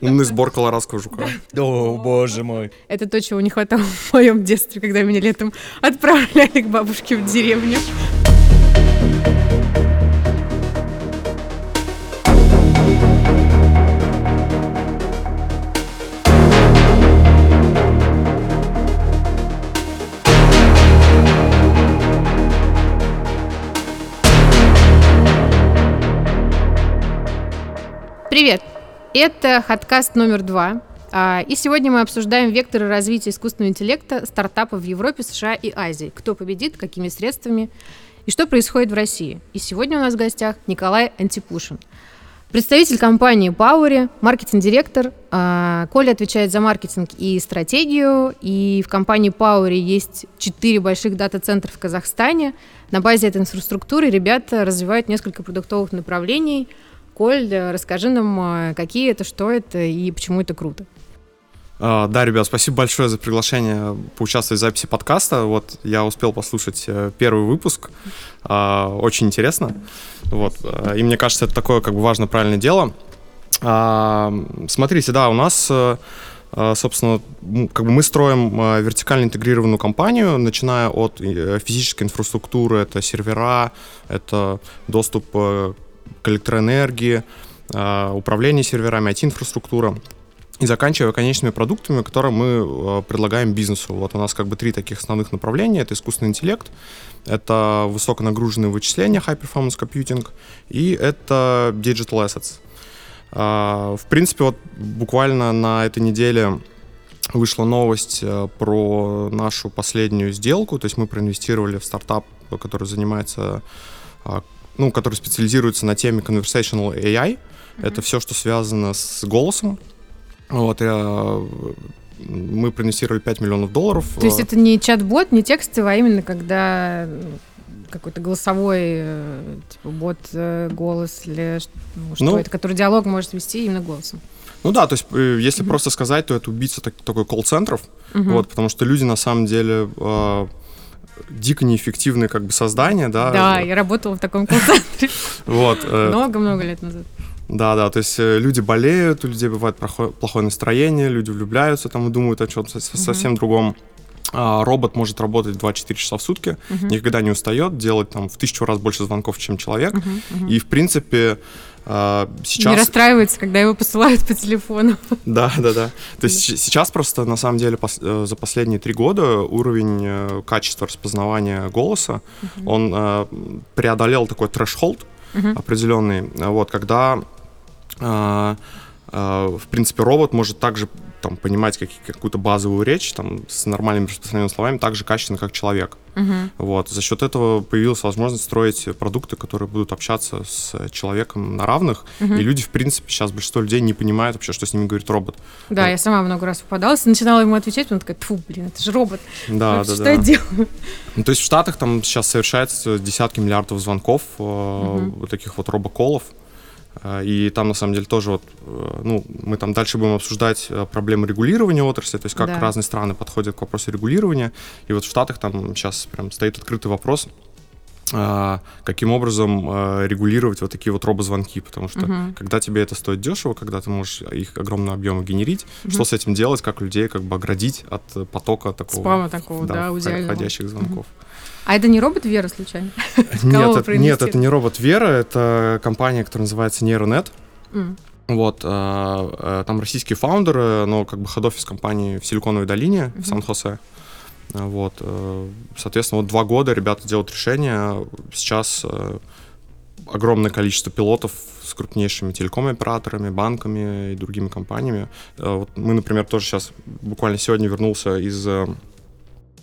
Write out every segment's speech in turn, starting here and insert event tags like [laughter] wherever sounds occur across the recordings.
Умный сбор колорадского жука. О, боже мой. Это то, чего не хватало в моем детстве, когда меня летом отправляли к бабушке в деревню. Привет! Это хаткаст номер два. А, и сегодня мы обсуждаем векторы развития искусственного интеллекта стартапов в Европе, США и Азии. Кто победит, какими средствами и что происходит в России. И сегодня у нас в гостях Николай Антипушин. Представитель компании Power, маркетинг-директор. А, Коля отвечает за маркетинг и стратегию. И в компании Power есть четыре больших дата-центра в Казахстане. На базе этой инфраструктуры ребята развивают несколько продуктовых направлений – Коль, расскажи нам, а, какие это, что это и почему это круто. А, да, ребят, спасибо большое за приглашение поучаствовать в записи подкаста. Вот я успел послушать э, первый выпуск, а, очень интересно. Вот, э, и мне кажется, это такое как бы важное, правильное дело. Смотрите, да, у нас э, собственно, как бы мы строим вертикально интегрированную компанию, начиная от физической инфраструктуры, это сервера, это доступ к электроэнергии, а, управление серверами, IT-инфраструктура и заканчивая конечными продуктами, которые мы а, предлагаем бизнесу. Вот у нас как бы три таких основных направления. Это искусственный интеллект, это высоконагруженные вычисления, high performance computing, и это digital assets. А, в принципе, вот буквально на этой неделе вышла новость про нашу последнюю сделку, то есть мы проинвестировали в стартап, который занимается ну, который специализируется на теме conversational AI. Mm-hmm. Это все, что связано с голосом. Вот, я, мы проинвестировали 5 миллионов долларов. То есть это не чат-бот, не текстовый, а именно когда какой-то голосовой э, типа бот, э, голос или ну, что ну, это, который диалог может вести именно голосом. Ну да, то есть э, если mm-hmm. просто сказать, то это убийца так, такой колл-центров, mm-hmm. вот, потому что люди на самом деле дико неэффективное как бы создание, да. Да, я работала в таком колл-центре. Вот. Э, Много-много лет назад. Да, да, то есть э, люди болеют, у людей бывает плохое настроение, люди влюбляются там и думают о чем-то совсем другом. А, робот может работать 2-4 часа в сутки, uh-huh. никогда не устает, делать там в тысячу раз больше звонков, чем человек. Uh-huh, uh-huh. И, в принципе, сейчас... Не расстраивается, когда его посылают по телефону. [laughs] Да, да, да. То есть сейчас просто, на самом деле, пос... Э, за последние три года уровень э, качества распознавания голоса, uh-huh. он э, преодолел такой трэш-холд uh-huh. определенный, вот, когда в принципе, робот может также там, понимать как, какую-то базовую речь там, с нормальными распространенными словами так же качественно, как человек. Uh-huh. Вот. За счет этого появилась возможность строить продукты, которые будут общаться с человеком на равных. Uh-huh. И люди, в принципе, сейчас большинство людей не понимают вообще, что с ними говорит робот. Да, вот. я сама много раз попадалась, начинала ему отвечать, он такой, фу, блин, это же робот. Да, да, что да. я делаю? Ну, то есть в Штатах там сейчас совершается десятки миллиардов звонков, uh-huh. вот таких вот робоколов. А, и там, на самом деле, тоже вот, э, ну, мы там дальше будем обсуждать э, проблемы регулирования отрасли, то есть как да. разные страны подходят к вопросу регулирования. И вот в Штатах там сейчас прям стоит открытый вопрос, а, каким образом а, регулировать вот такие вот робозвонки, потому что uh-huh. когда тебе это стоит дешево, когда ты можешь их огромные объемы генерить, uh-huh. что с этим делать, как людей как бы оградить от потока такого, Спама такого, да, да входящих звонков. Uh-huh. А это не робот Вера, случайно? [laughs] Нет, это, нет, это не робот Вера, это компания, которая называется Нейронет. Mm. Вот, э, э, там российские фаундеры, но как бы хед-офис компании в Силиконовой долине, mm-hmm. в Сан-Хосе. Вот, э, соответственно, вот два года ребята делают решение. Сейчас э, огромное количество пилотов с крупнейшими телеком-операторами, банками и другими компаниями. Э, вот мы, например, тоже сейчас буквально сегодня вернулся из э, э,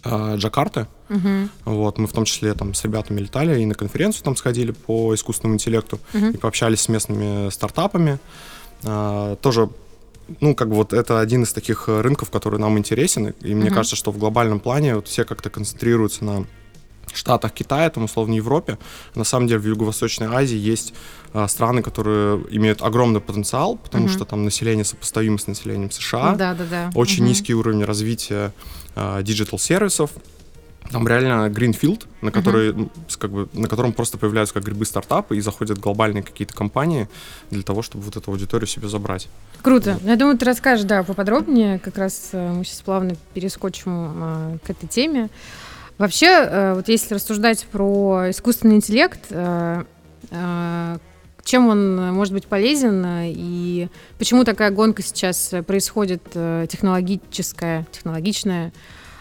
Джакарты. Uh-huh. Вот, мы в том числе там с ребятами летали и на конференцию там сходили по искусственному интеллекту uh-huh. и пообщались с местными стартапами. Э, тоже, ну, как бы вот это один из таких рынков, который нам интересен. И мне uh-huh. кажется, что в глобальном плане вот все как-то концентрируются на Штатах Китая, там, условно, Европе. На самом деле в Юго-Восточной Азии есть а, страны, которые имеют огромный потенциал, потому uh-huh. что там население сопоставимо с населением США. Да, да, да. Очень uh-huh. низкий уровень развития digital сервисов. там реально Greenfield, на, который, uh-huh. как бы, на котором просто появляются как грибы стартапы и заходят глобальные какие-то компании для того, чтобы вот эту аудиторию себе забрать. Круто. Вот. Я думаю, ты расскажешь, да, поподробнее. Как раз э, мы сейчас плавно перескочим э, к этой теме. Вообще, э, вот если рассуждать про искусственный интеллект, э, э, чем он может быть полезен и почему такая гонка сейчас происходит технологическая, технологичная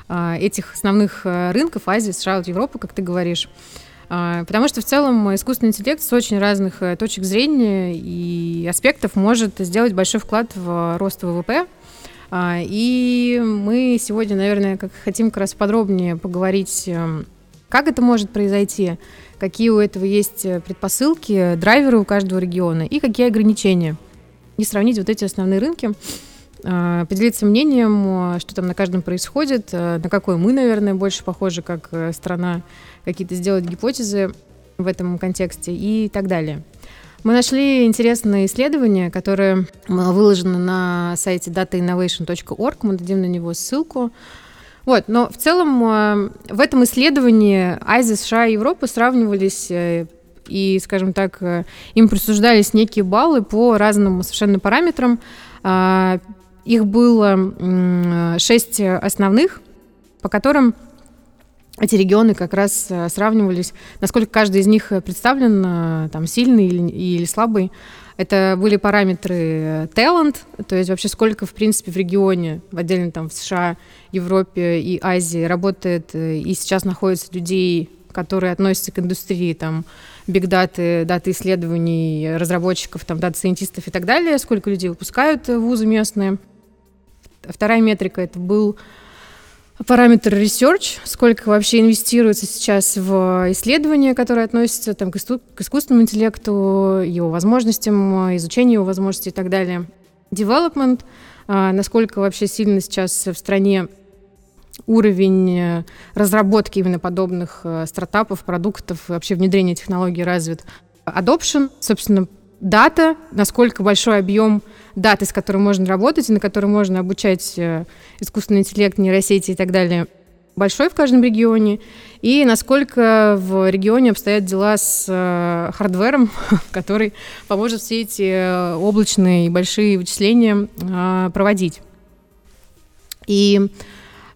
этих основных рынков Азии, США, Европы, как ты говоришь. Потому что в целом искусственный интеллект с очень разных точек зрения и аспектов может сделать большой вклад в рост ВВП, и мы сегодня, наверное, как хотим как раз подробнее поговорить, эм, как это может произойти, какие у этого есть э, предпосылки, драйверы у каждого региона и какие ограничения. И сравнить вот эти основные рынки, а, поделиться мнением, э, что там на каждом происходит, э, на какой мы, наверное, больше похожи как страна, какие-то сделать гипотезы в этом контексте и так далее. Мы нашли интересное исследование, которое выложено на сайте datainnovation.org. Мы дадим на него ссылку. Вот, но в целом э, в этом исследовании Азия, США и Европа сравнивались э, и, скажем так, э, им присуждались некие баллы по разным совершенно параметрам. А, их было шесть основных, по которым эти регионы как раз э, сравнивались, насколько каждый из них э, представлен, э, там, сильный или, или слабый. Это были параметры talent, то есть вообще сколько, в принципе, в регионе, в отдельно там в США, Европе и Азии работает и сейчас находится людей, которые относятся к индустрии, там, биг даты, даты исследований, разработчиков, там, дата-сайентистов и так далее, сколько людей выпускают вузы местные. Вторая метрика — это был параметр research, сколько вообще инвестируется сейчас в исследования, которые относятся там, к, искусственному интеллекту, его возможностям, изучению его возможностей и так далее. Development, а, насколько вообще сильно сейчас в стране уровень э, разработки именно подобных э, стартапов, продуктов, вообще внедрения технологий развит. Adoption, собственно, дата, насколько большой объем даты, с которой можно работать и на которой можно обучать э, искусственный интеллект, нейросети и так далее, большой в каждом регионе, и насколько в регионе обстоят дела с э, хардвером, [laughs] который поможет все эти э, облачные и большие вычисления э, проводить. И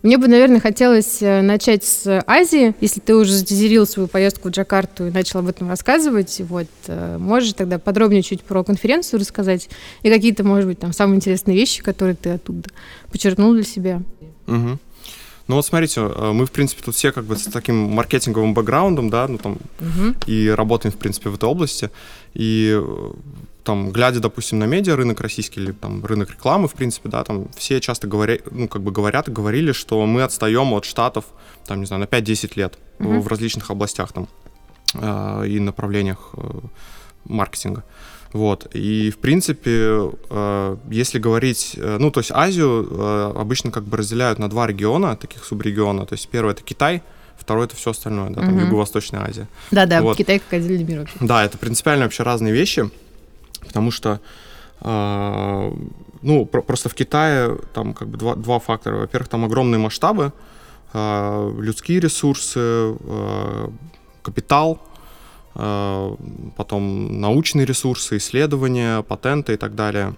мне бы, наверное, хотелось э, начать с Азии. Если ты уже затизерил свою поездку в Джакарту и начал об этом рассказывать, вот, э, можешь тогда подробнее чуть про конференцию рассказать и какие-то, может быть, там самые интересные вещи, которые ты оттуда подчеркнул для себя. Угу. Ну вот смотрите, э, мы, в принципе, тут все как бы с таким маркетинговым бэкграундом, да, ну там, угу. и работаем, в принципе, в этой области. И там, глядя, допустим, на медиа рынок российский или там рынок рекламы, в принципе, да, там все часто говорят, ну, как бы говорят говорили, что мы отстаем от штатов, там, не знаю, на 5-10 лет mm-hmm. в различных областях там э, и направлениях э, маркетинга. Вот. И, в принципе, э, если говорить, э, ну, то есть Азию э, обычно как бы разделяют на два региона, таких субрегиона. То есть первый — это Китай, второй — это все остальное, да, там угу. Юго-Восточная Азия. Да-да, вот. Китай как отдельный мир вообще. Да, это принципиально вообще разные вещи потому что э, ну, про- просто в Китае там как бы два, два фактора. Во-первых, там огромные масштабы, э, людские ресурсы, э, капитал, потом научные ресурсы, исследования, патенты и так далее.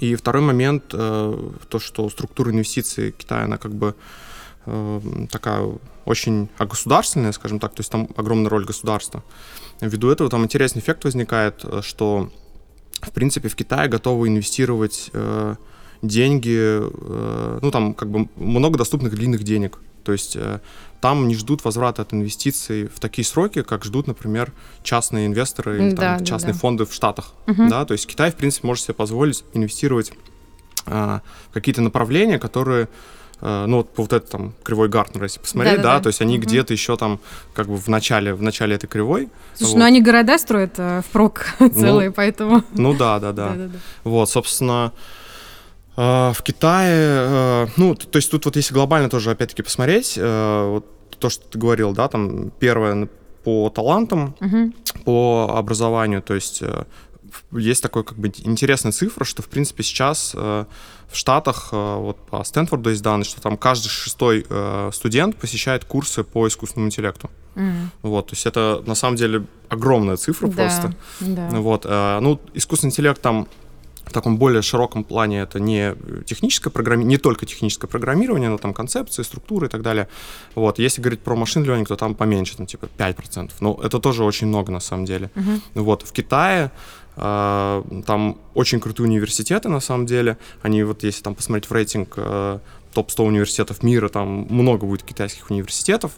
И второй момент, то, что структура инвестиций Китая, она как бы такая очень государственная, скажем так, то есть там огромная роль государства. Ввиду этого там интересный эффект возникает, что в принципе, в Китае готовы инвестировать э, деньги, э, ну, там как бы много доступных длинных денег. То есть э, там не ждут возврата от инвестиций в такие сроки, как ждут, например, частные инвесторы или да, там, частные да. фонды в Штатах. Угу. Да? То есть Китай, в принципе, может себе позволить инвестировать э, в какие-то направления, которые ну вот по вот этой там кривой Гартнера, если посмотреть, да, да, да, то есть они угу. где-то еще там как бы в начале, в начале этой кривой. Слушай, вот. ну они города строят э, впрок [laughs] целые, ну, поэтому... Ну да, да, да. Вот, собственно, э, в Китае, э, ну, то есть тут вот если глобально тоже опять-таки посмотреть, э, вот то, что ты говорил, да, там первое по талантам, угу. по образованию, то есть э, есть такой как бы интересная цифра, что в принципе сейчас э, в Штатах, э, вот по Стэнфорду есть данные, что там каждый шестой э, студент посещает курсы по искусственному интеллекту. Mm. Вот, то есть это на самом деле огромная цифра да, просто. Да. Вот, ну искусственный интеллект там в таком более широком плане это не техническое программирование, не только техническое программирование, но там концепции, структуры и так далее. Вот. Если говорить про машин learning, то там поменьше, там типа 5%. Но это тоже очень много на самом деле. Uh-huh. Вот. В Китае там очень крутые университеты на самом деле. Они вот, если там посмотреть в рейтинг э, топ-100 университетов мира, там много будет китайских университетов.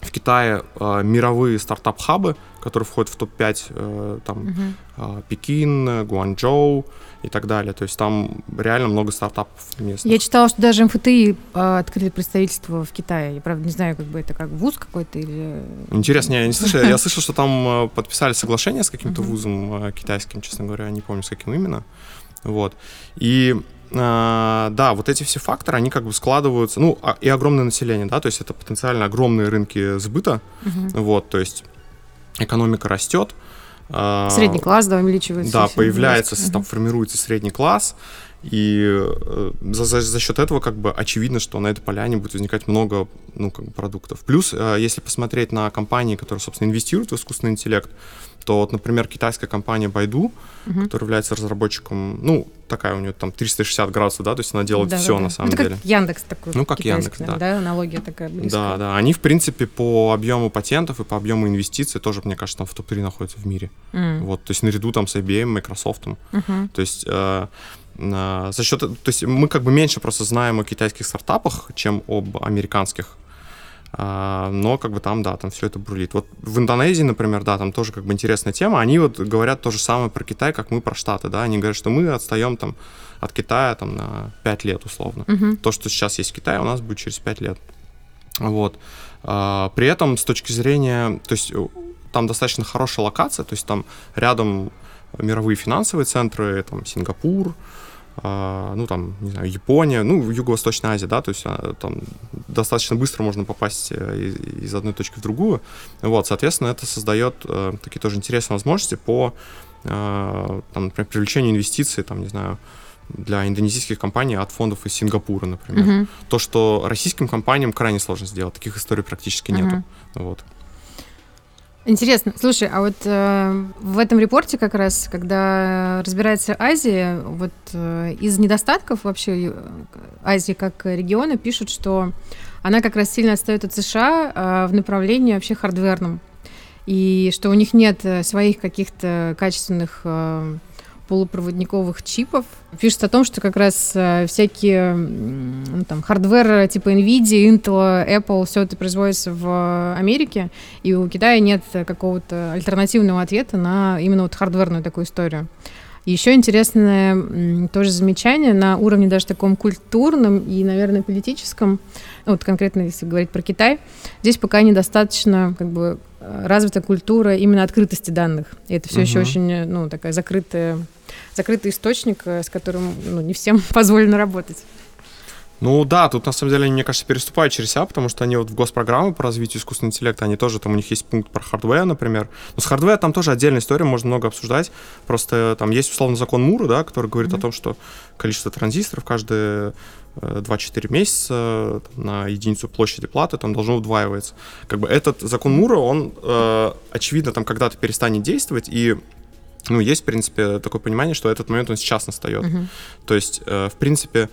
В Китае э, мировые стартап-хабы, которые входят в топ-5, э, там uh-huh. э, Пекин, Гуанчжоу, и так далее. То есть там реально много стартапов местных. Я читала, что даже МФТИ э, открыли представительство в Китае. Я, правда, не знаю, как бы это как вуз какой-то или... Интересно, я не [laughs] слышал. Я слышал, что там э, подписали соглашение с каким-то вузом э, китайским, честно говоря, не помню, с каким именно. Вот. И да, вот эти все факторы, они как бы складываются, ну, а, и огромное население, да, то есть это потенциально огромные рынки сбыта, uh-huh. вот, то есть экономика растет, а, средний класс, да, увеличивается. Да, появляется, угу. там формируется средний класс, и э, за, за, за счет этого как бы очевидно, что на этой поляне будет возникать много ну, как бы продуктов. Плюс, э, если посмотреть на компании, которые, собственно, инвестируют в искусственный интеллект, то вот, например, китайская компания Baidu, uh-huh. которая является разработчиком, ну, такая у нее там 360 градусов, да, то есть она делает да, все да, на самом Это деле. как Яндекс такой. Ну, как Яндекс, да. да. Аналогия такая близкая. Да, да. Они, в принципе, по объему патентов и по объему инвестиций тоже, мне кажется, там в топ-3 находятся в мире. Mm. Вот, то есть наряду там с IBM, Microsoft. Uh-huh. То есть э, э, за счет, то есть мы как бы меньше просто знаем о китайских стартапах, чем об американских но как бы там, да, там все это бурлит. Вот в Индонезии, например, да, там тоже как бы интересная тема. Они вот говорят то же самое про Китай, как мы про Штаты, да. Они говорят, что мы отстаем там от Китая там на 5 лет условно. Uh-huh. То, что сейчас есть в Китае, у нас будет через 5 лет. Вот. А, при этом с точки зрения, то есть э, там достаточно хорошая локация, то есть там рядом мировые финансовые центры, там Сингапур, а, ну, там, не знаю, Япония, ну, Юго-Восточная Азия, да, то есть а, там достаточно быстро можно попасть э, из одной точки в другую. Вот, соответственно, это создает э, такие тоже интересные возможности по, э, там, например, привлечению инвестиций, там, не знаю, для индонезийских компаний от фондов из Сингапура, например. Uh-huh. То, что российским компаниям крайне сложно сделать, таких историй практически uh-huh. нету. Вот. Интересно. Слушай, а вот э, в этом репорте как раз, когда разбирается Азия, вот э, из недостатков вообще э, Азии как региона пишут, что она как раз сильно отстает от США э, в направлении вообще hardware ном. И что у них нет э, своих каких-то качественных э, полупроводниковых чипов. Пишется о том, что как раз э, всякие ну, там, hardware типа NVIDIA, Intel, Apple, все это производится в Америке, и у Китая нет какого-то альтернативного ответа на именно вот hardware ную такую историю. Еще интересное тоже замечание на уровне даже таком культурном и, наверное, политическом, вот конкретно если говорить про Китай, здесь пока недостаточно как бы развита культура именно открытости данных. И это все угу. еще очень, ну, такая закрытая закрытый источник, э, с которым ну, не всем [laughs] позволено работать. Ну да, тут на самом деле они, мне кажется, переступают через себя, потому что они вот в госпрограмму по развитию искусственного интеллекта, они тоже, там у них есть пункт про hardware, например. Но с hardware там тоже отдельная история, можно много обсуждать. Просто там есть, условно, закон Мура, да, который говорит mm-hmm. о том, что количество транзисторов каждые 2-4 э, месяца там, на единицу площади платы там должно удваиваться. Как бы этот закон Мура, он, э, очевидно, там когда-то перестанет действовать, и ну, есть, в принципе, такое понимание, что этот момент, он сейчас настает. Uh-huh. То есть, э, в принципе,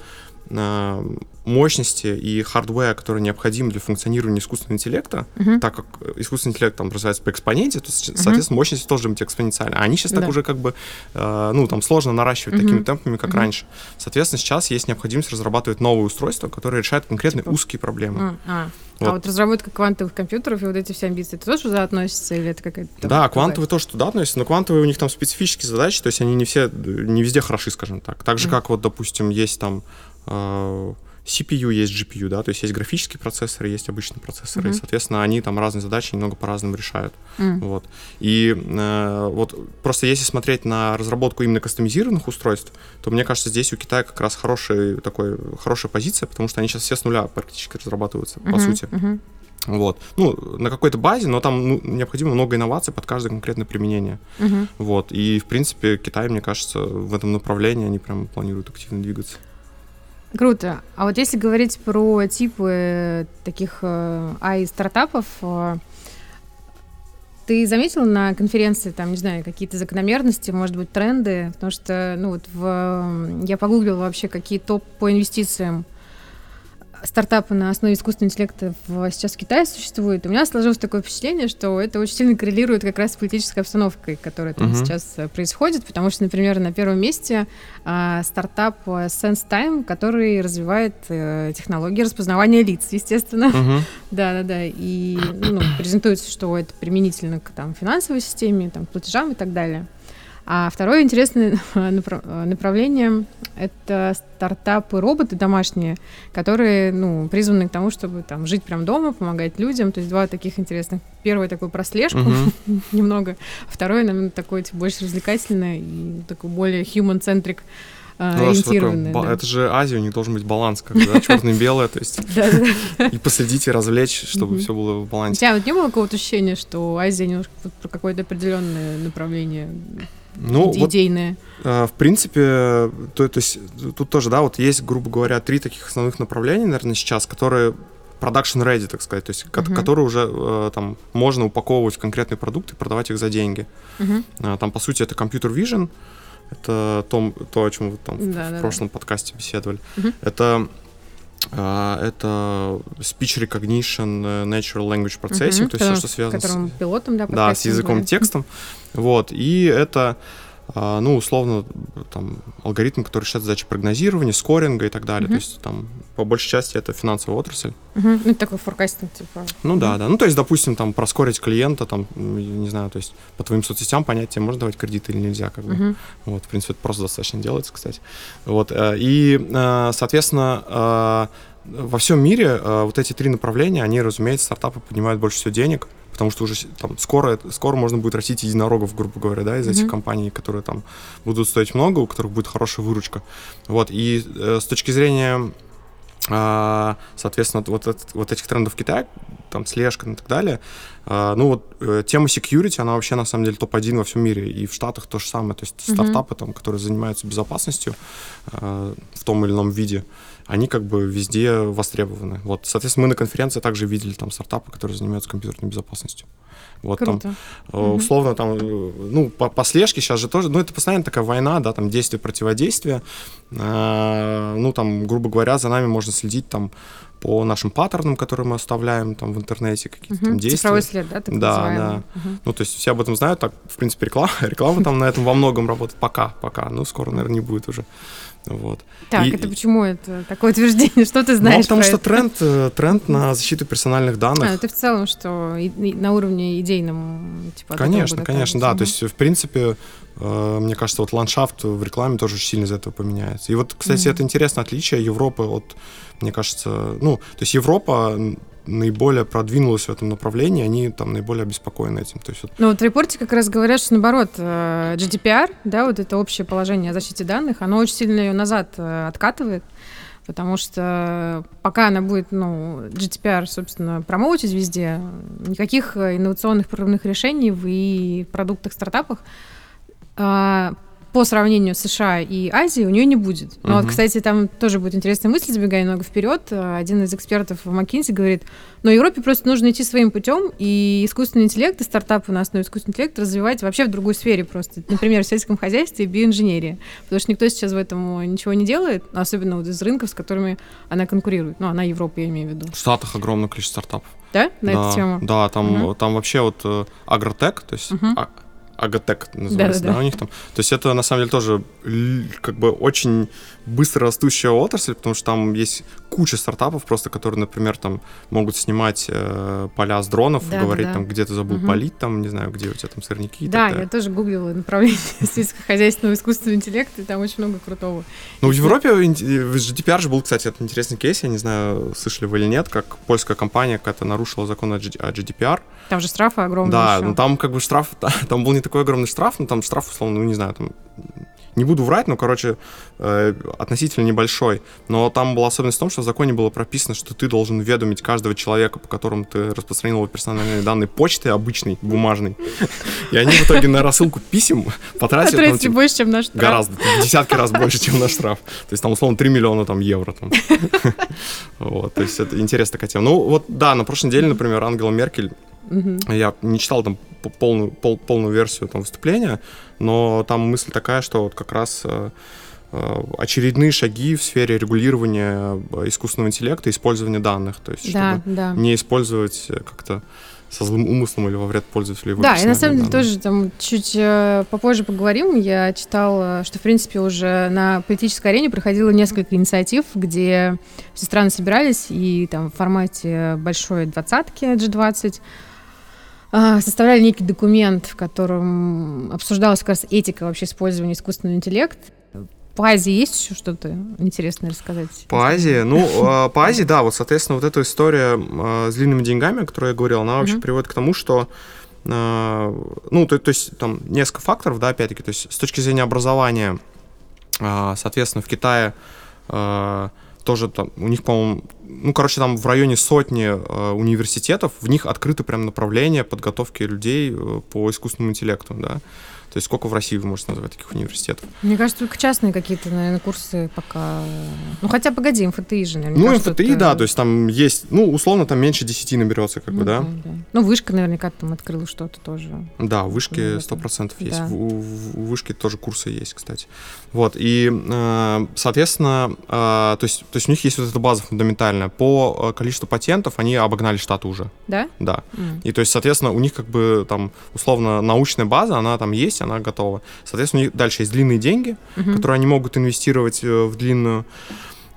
мощности и hardware, которые необходимы для функционирования искусственного интеллекта, uh-huh. так как искусственный интеллект там развивается по экспоненте, то, соответственно, uh-huh. мощности тоже быть экспоненциальны. А они сейчас да. так уже как бы, э, ну, там сложно наращивать uh-huh. такими темпами, как uh-huh. раньше. Соответственно, сейчас есть необходимость разрабатывать новые устройства, которые решают конкретные типа... узкие проблемы. Uh-huh. А вот. А вот разработка квантовых компьютеров и вот эти все амбиции, это тоже туда относится или это какая-то... Да, квантовые тоже туда относятся, но квантовые у них там специфические задачи, то есть они не все, не везде хороши, скажем так. Так же, mm-hmm. как вот, допустим, есть там э, CPU, есть GPU, да, то есть есть графические процессоры, есть обычные процессоры, mm-hmm. и, соответственно, они там разные задачи немного по-разному решают. Mm. Вот. И э, вот просто если смотреть на разработку именно кастомизированных устройств, то мне кажется, здесь у Китая как раз хороший, такой, хорошая позиция, потому что они сейчас все с нуля практически разрабатываются, mm-hmm. по сути. Mm-hmm. Вот. Ну, на какой-то базе, но там ну, необходимо много инноваций под каждое конкретное применение. Uh-huh. Вот. И, в принципе, Китай, мне кажется, в этом направлении они прям планируют активно двигаться. Круто. А вот если говорить про типы таких AI-стартапов, э, ты заметил на конференции, там, не знаю, какие-то закономерности, может быть, тренды? Потому что, ну, вот в... я погуглила вообще, какие топ по инвестициям стартапы на основе искусственного интеллекта в, сейчас в Китае существуют. У меня сложилось такое впечатление, что это очень сильно коррелирует как раз с политической обстановкой, которая там uh-huh. сейчас э, происходит, потому что, например, на первом месте а, стартап SenseTime, который развивает а, технологии распознавания лиц, естественно. Uh-huh. [laughs] Да-да-да. И ну, презентуется, что это применительно к там, финансовой системе, там, платежам и так далее. А второе интересное [laughs] направление — это стартапы, роботы домашние, которые, ну, призваны к тому, чтобы там жить прям дома, помогать людям. То есть два таких интересных. Первый такой про слежку uh-huh. [laughs] немного, второй, наверное, такой типа, больше развлекательный и такой более human-centric а, ну, ориентированный. Такое, да. Это же Азия, у них должен быть баланс, когда черное-белое, то есть [laughs] и посадить и развлечь, чтобы все было в балансе. У тебя вот не было какого-то ощущения, что Азия немножко про какое-то определенное направление ну, идейные? Вот, э, в принципе, то, то есть тут тоже, да, вот есть, грубо говоря, три таких основных направления, наверное, сейчас, которые production ready, так сказать, то есть uh-huh. которые уже э, там можно упаковывать в конкретные продукты и продавать их за деньги. Uh-huh. Там, по сути, это computer vision, это то, то о чем вы там да, в, да, в прошлом да. подкасте беседовали. Uh-huh. Это это speech recognition, natural language processing, uh-huh, то есть все, что связано с пилотом, да, да, с языком, текстом. Вот, и это а, ну, условно, там, алгоритм, который решает задачи прогнозирования, скоринга и так далее. Uh-huh. То есть, там, по большей части это финансовая отрасль. Uh-huh. Ну, такой форкастинг, типа. Ну, да, да. Ну, то есть, допустим, там, проскорить клиента, там, не знаю, то есть, по твоим соцсетям понять, тебе можно давать кредит или нельзя, как бы. Uh-huh. Вот, в принципе, это просто достаточно делается, кстати. Вот, э, и, э, соответственно, э, во всем мире вот эти три направления, они, разумеется, стартапы поднимают больше всего денег, потому что уже там скоро, скоро можно будет растить единорогов, грубо говоря, да, из mm-hmm. этих компаний, которые там будут стоить много, у которых будет хорошая выручка. Вот, и э, с точки зрения а, соответственно, вот, это, вот этих трендов в Китае, там, слежка и так далее, а, ну вот э, тема security, она вообще на самом деле топ-1 во всем мире, и в Штатах то же самое, то есть mm-hmm. стартапы, там, которые занимаются безопасностью а, в том или ином виде, они как бы везде востребованы. Вот, соответственно, мы на конференции также видели там стартапы, которые занимаются компьютерной безопасностью. Вот Круто. там, угу. условно, там, э, ну, по, по слежке сейчас же тоже, ну, это постоянно такая война, да, там, действие, противодействие. Э, ну, там, грубо говоря, за нами можно следить там по нашим паттернам, которые мы оставляем там в интернете, какие-то угу. там действия. Цифровой след, да, так Да, да. Угу. Ну, то есть все об этом знают, так, в принципе, реклама, [laughs] реклама там на этом во многом работает пока, пока, ну, скоро, наверное, не будет уже. Вот. Так, и, это почему это такое утверждение? [laughs] Что ты знаешь? Ну, потому что это? тренд, э, тренд на защиту персональных данных. А, ты в целом, что и, и на уровне идейном, типа, Конечно, конечно, да. Угу. То есть, в принципе, э, мне кажется, вот ландшафт в рекламе тоже очень сильно из этого поменяется. И вот, кстати, mm это интересное отличие Европы от, мне кажется, ну, то есть Европа наиболее продвинулась в этом направлении, они там наиболее обеспокоены этим. То есть, вот... Ну вот в репорте как раз говорят, что наоборот, э, GDPR, да, вот это общее положение о защите данных, оно очень сильно ее назад э, откатывает, потому что пока она будет, ну, GDPR, собственно, промоутить везде, никаких инновационных прорывных решений в и продуктах, стартапах а, по сравнению с США и Азией у нее не будет. Но uh-huh. вот, кстати, там тоже будет интересная мысль, забегая немного вперед. Один из экспертов в McKinsey говорит, но Европе просто нужно идти своим путем, и искусственный интеллект, и стартапы на основе искусственного интеллекта развивать вообще в другой сфере просто. Например, в сельском хозяйстве и биоинженерии. Потому что никто сейчас в этом ничего не делает, особенно вот из рынков, с которыми она конкурирует. Ну, она Европа, я имею в виду. В Штатах огромное количество стартапов. Да? На да, эту тему? Да, там, uh-huh. там вообще вот э, агротек, то есть uh-huh. Агатек называется, да, да, да, у них там. То есть это на самом деле тоже как бы очень быстро растущая отрасль, потому что там есть куча стартапов просто, которые, например, там могут снимать э, поля с дронов, да, говорить да. там, где ты забыл угу. полить, там, не знаю, где у тебя там сорняки. Да, я тоже гуглила направление [laughs] сельскохозяйственного искусственного интеллекта, и там очень много крутого. Ну, в Европе в GDPR же был, кстати, это интересный кейс, я не знаю, слышали вы или нет, как польская компания какая-то нарушила закон о GDPR. Там же штрафы огромные Да, еще. ну там как бы штраф, [laughs] там был не такой огромный штраф, но там штраф, условно, ну не знаю, там не буду врать, но, короче, э, относительно небольшой. Но там была особенность в том, что в законе было прописано, что ты должен уведомить каждого человека, по которому ты распространил его персональные данные почты обычной, бумажной. И они в итоге на рассылку писем потратили... Потратили типа, больше, чем наш штраф. Гораздо, десятки раз больше, чем наш штраф. То есть там, условно, 3 миллиона там, евро. Там. Вот, то есть это интересная такая тема. Ну, вот, да, на прошлой неделе, например, Ангела Меркель Угу. Я не читал там полную, пол, полную версию там, выступления, но там мысль такая, что вот как раз э, э, очередные шаги в сфере регулирования э, искусственного интеллекта, использования данных, то есть да, чтобы да. не использовать как-то со злым умыслом или во вред пользователю. Да, и на самом деле тоже там чуть э, попозже поговорим. Я читала, что, в принципе, уже на политической арене проходило несколько инициатив, где все страны собирались и там в формате большой двадцатки G20 а, составляли некий документ, в котором обсуждалась как раз этика вообще использования искусственного интеллекта. По Азии есть еще что-то интересное рассказать? По Азии? Ну, а, [laughs] по Азии, да, вот, соответственно, вот эта история а, с длинными деньгами, о которой я говорил, она вообще приводит к тому, что ну, то, то есть там несколько факторов, да, опять-таки, то есть с точки зрения образования, соответственно, в Китае тоже там, у них, по-моему, ну, короче, там в районе сотни э, университетов, в них открыты прям направления подготовки людей э, по искусственному интеллекту, да. То есть сколько в России вы можете назвать таких университетов? Мне кажется, только частные какие-то, наверное, курсы пока... Ну, хотя, погоди, МФТИ же, наверное. Ну, МФТИ, это... да, то есть там есть, ну, условно, там меньше 10 наберется, как ну, бы, да? да? да. Ну, Вышка наверняка там открыла что-то тоже. Да, в Вышке 100% есть. Да. У, у Вышки тоже курсы есть, кстати. Вот, и, э, соответственно, э, то, есть, то есть у них есть вот эта база фундаментальная. По э, количеству патентов они обогнали штаты уже. Да? Да. Mm. И, то есть, соответственно, у них как бы там, условно, научная база, она там есть, она готова. Соответственно, у них дальше есть длинные деньги, угу. которые они могут инвестировать э, в длинную.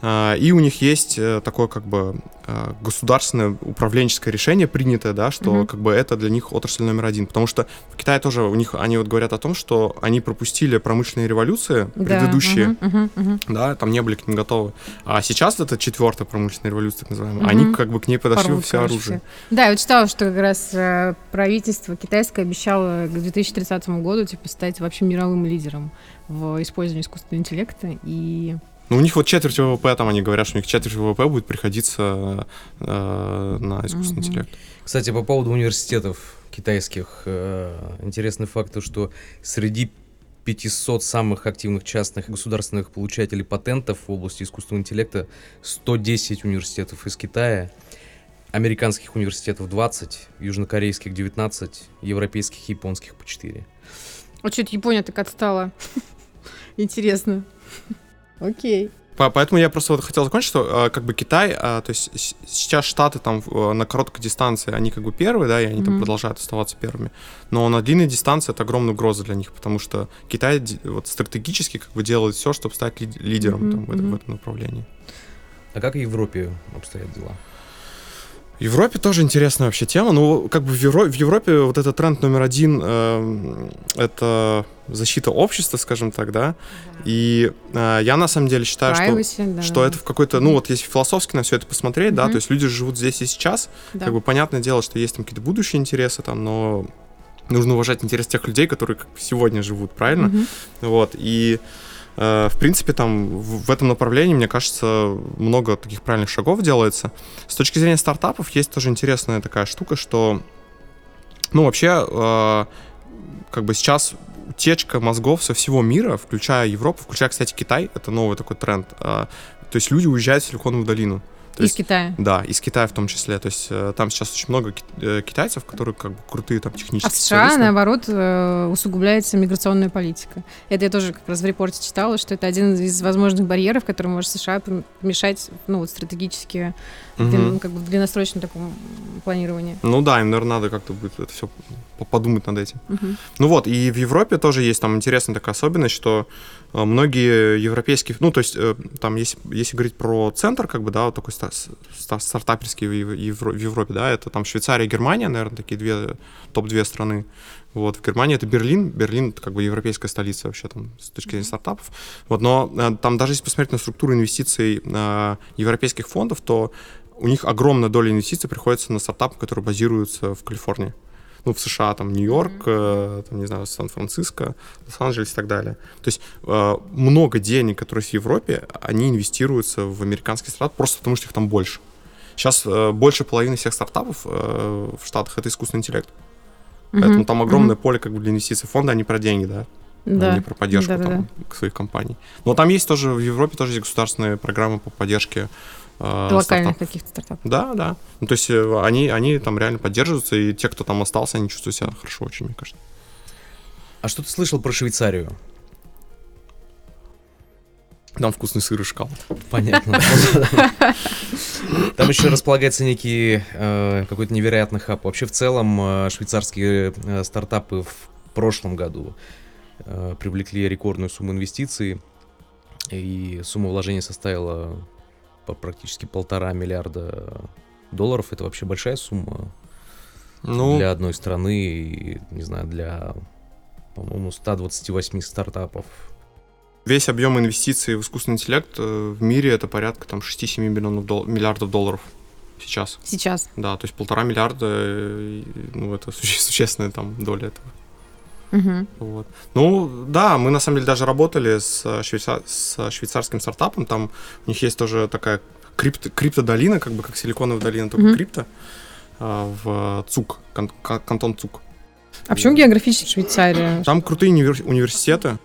А, и у них есть э, такое как бы э, государственное управленческое решение принятое, да, что угу. как бы это для них отрасль номер один, потому что в Китае тоже у них они вот говорят о том, что они пропустили промышленные революции да. предыдущие, угу, угу, да, там не были к ним готовы, а сейчас это четвертая промышленная революция, так называемая, угу. они как бы к ней подошли Порвут, все оружие. Да, я вот читала, что как раз правительство китайское обещало к 2030 году типа стать вообще мировым лидером в использовании искусственного интеллекта и ну, у них вот четверть ВВП, там они говорят, что у них четверть ВВП будет приходиться э, на искусственный mm-hmm. интеллект. Кстати, по поводу университетов китайских, э, интересный факт, что среди 500 самых активных частных и государственных получателей патентов в области искусственного интеллекта 110 университетов из Китая, американских университетов 20, южнокорейских 19, европейских и японских по 4. Вот что-то Япония так отстала. [laughs] Интересно. Окей. Поэтому я просто вот хотел закончить, что э, как бы Китай, э, то есть сейчас Штаты там на короткой дистанции, они как бы первые, да, и они mm-hmm. там продолжают оставаться первыми. Но на длинной дистанции это огромная угроза для них, потому что Китай вот стратегически как бы делает все, чтобы стать лидером mm-hmm. там, в, в этом направлении. А как в Европе обстоят дела? В Европе тоже интересная вообще тема. Ну, как бы в, Евро... в Европе вот этот тренд номер один э, это защита общества, скажем так, да. да. И э, я на самом деле считаю, Privacy, что, да. что это в какой-то, ну вот если философски на все это посмотреть, mm-hmm. да, то есть люди живут здесь и сейчас, да. как бы понятное дело, что есть там какие-то будущие интересы там, но нужно уважать интерес тех людей, которые как сегодня живут, правильно? Mm-hmm. Вот и Э, в принципе, там в этом направлении, мне кажется, много таких правильных шагов делается. С точки зрения стартапов есть тоже интересная такая штука, что, ну, вообще, э, как бы сейчас утечка мозгов со всего мира, включая Европу, включая, кстати, Китай, это новый такой тренд. Э, то есть люди уезжают в Силиконовую долину. То из есть, Китая. Да, из Китая в том числе. То есть э, там сейчас очень много э, китайцев, которые как бы крутые там технические. А в США, наоборот, э, усугубляется миграционная политика. Это я тоже как раз в репорте читала, что это один из возможных барьеров, который может США помешать, ну, вот стратегически, угу. как бы в длинносрочном таком планировании. Ну да, им, наверное, надо как-то будет это все подумать над этим. Угу. Ну вот, и в Европе тоже есть там интересная такая особенность, что многие европейские, ну, то есть там, если, если говорить про центр, как бы, да, вот такой стартаперский в, Европе, да, это там Швейцария Германия, наверное, такие две, топ-две страны. Вот, в Германии это Берлин, Берлин как бы европейская столица вообще там с точки зрения стартапов. Вот, но э, там даже если посмотреть на структуру инвестиций э, европейских фондов, то у них огромная доля инвестиций приходится на стартапы, которые базируются в Калифорнии. ну, в США, там, Нью-Йорк, mm-hmm. там, не знаю, Сан-Франциско, Лос-Анджелес и так далее. То есть много денег, которые в Европе, они инвестируются в американский стартап просто потому, что их там больше. Сейчас больше половины всех стартапов в Штатах — это искусственный интеллект. Mm-hmm. Поэтому там огромное mm-hmm. поле как бы для инвестиций фонда, а не про деньги, да да. а не про поддержку да, там, да. своих компаний. Но там есть тоже, в Европе тоже есть государственные программы по поддержке э, Локальных каких-то стартапов. Да, да. Ну, то есть э, они, они там реально поддерживаются, и те, кто там остался, они чувствуют себя хорошо очень, мне кажется. А что ты слышал про Швейцарию? Там вкусный сыр и шоколад. Понятно. Там еще располагается некий э, какой-то невероятный хаб. Вообще в целом швейцарские стартапы в прошлом году привлекли рекордную сумму инвестиций, и сумма вложения составила по практически полтора миллиарда долларов. Это вообще большая сумма ну, для одной страны, и, не знаю, для, по-моему, 128 стартапов. Весь объем инвестиций в искусственный интеллект э, в мире это порядка там 6-7 миллионов дол- миллиардов долларов сейчас. Сейчас. Да, то есть полтора миллиарда, э, ну это существенная там доля этого. Угу. Вот. Ну, да, мы на самом деле даже работали с, швейцар... с швейцарским стартапом. Там у них есть тоже такая крипто... криптодолина, как бы как силиконовая долина, только угу. крипто, а, в ЦУК, кан... кантон ЦУК. А почему географически Швейцария? Там крутые универ... университеты.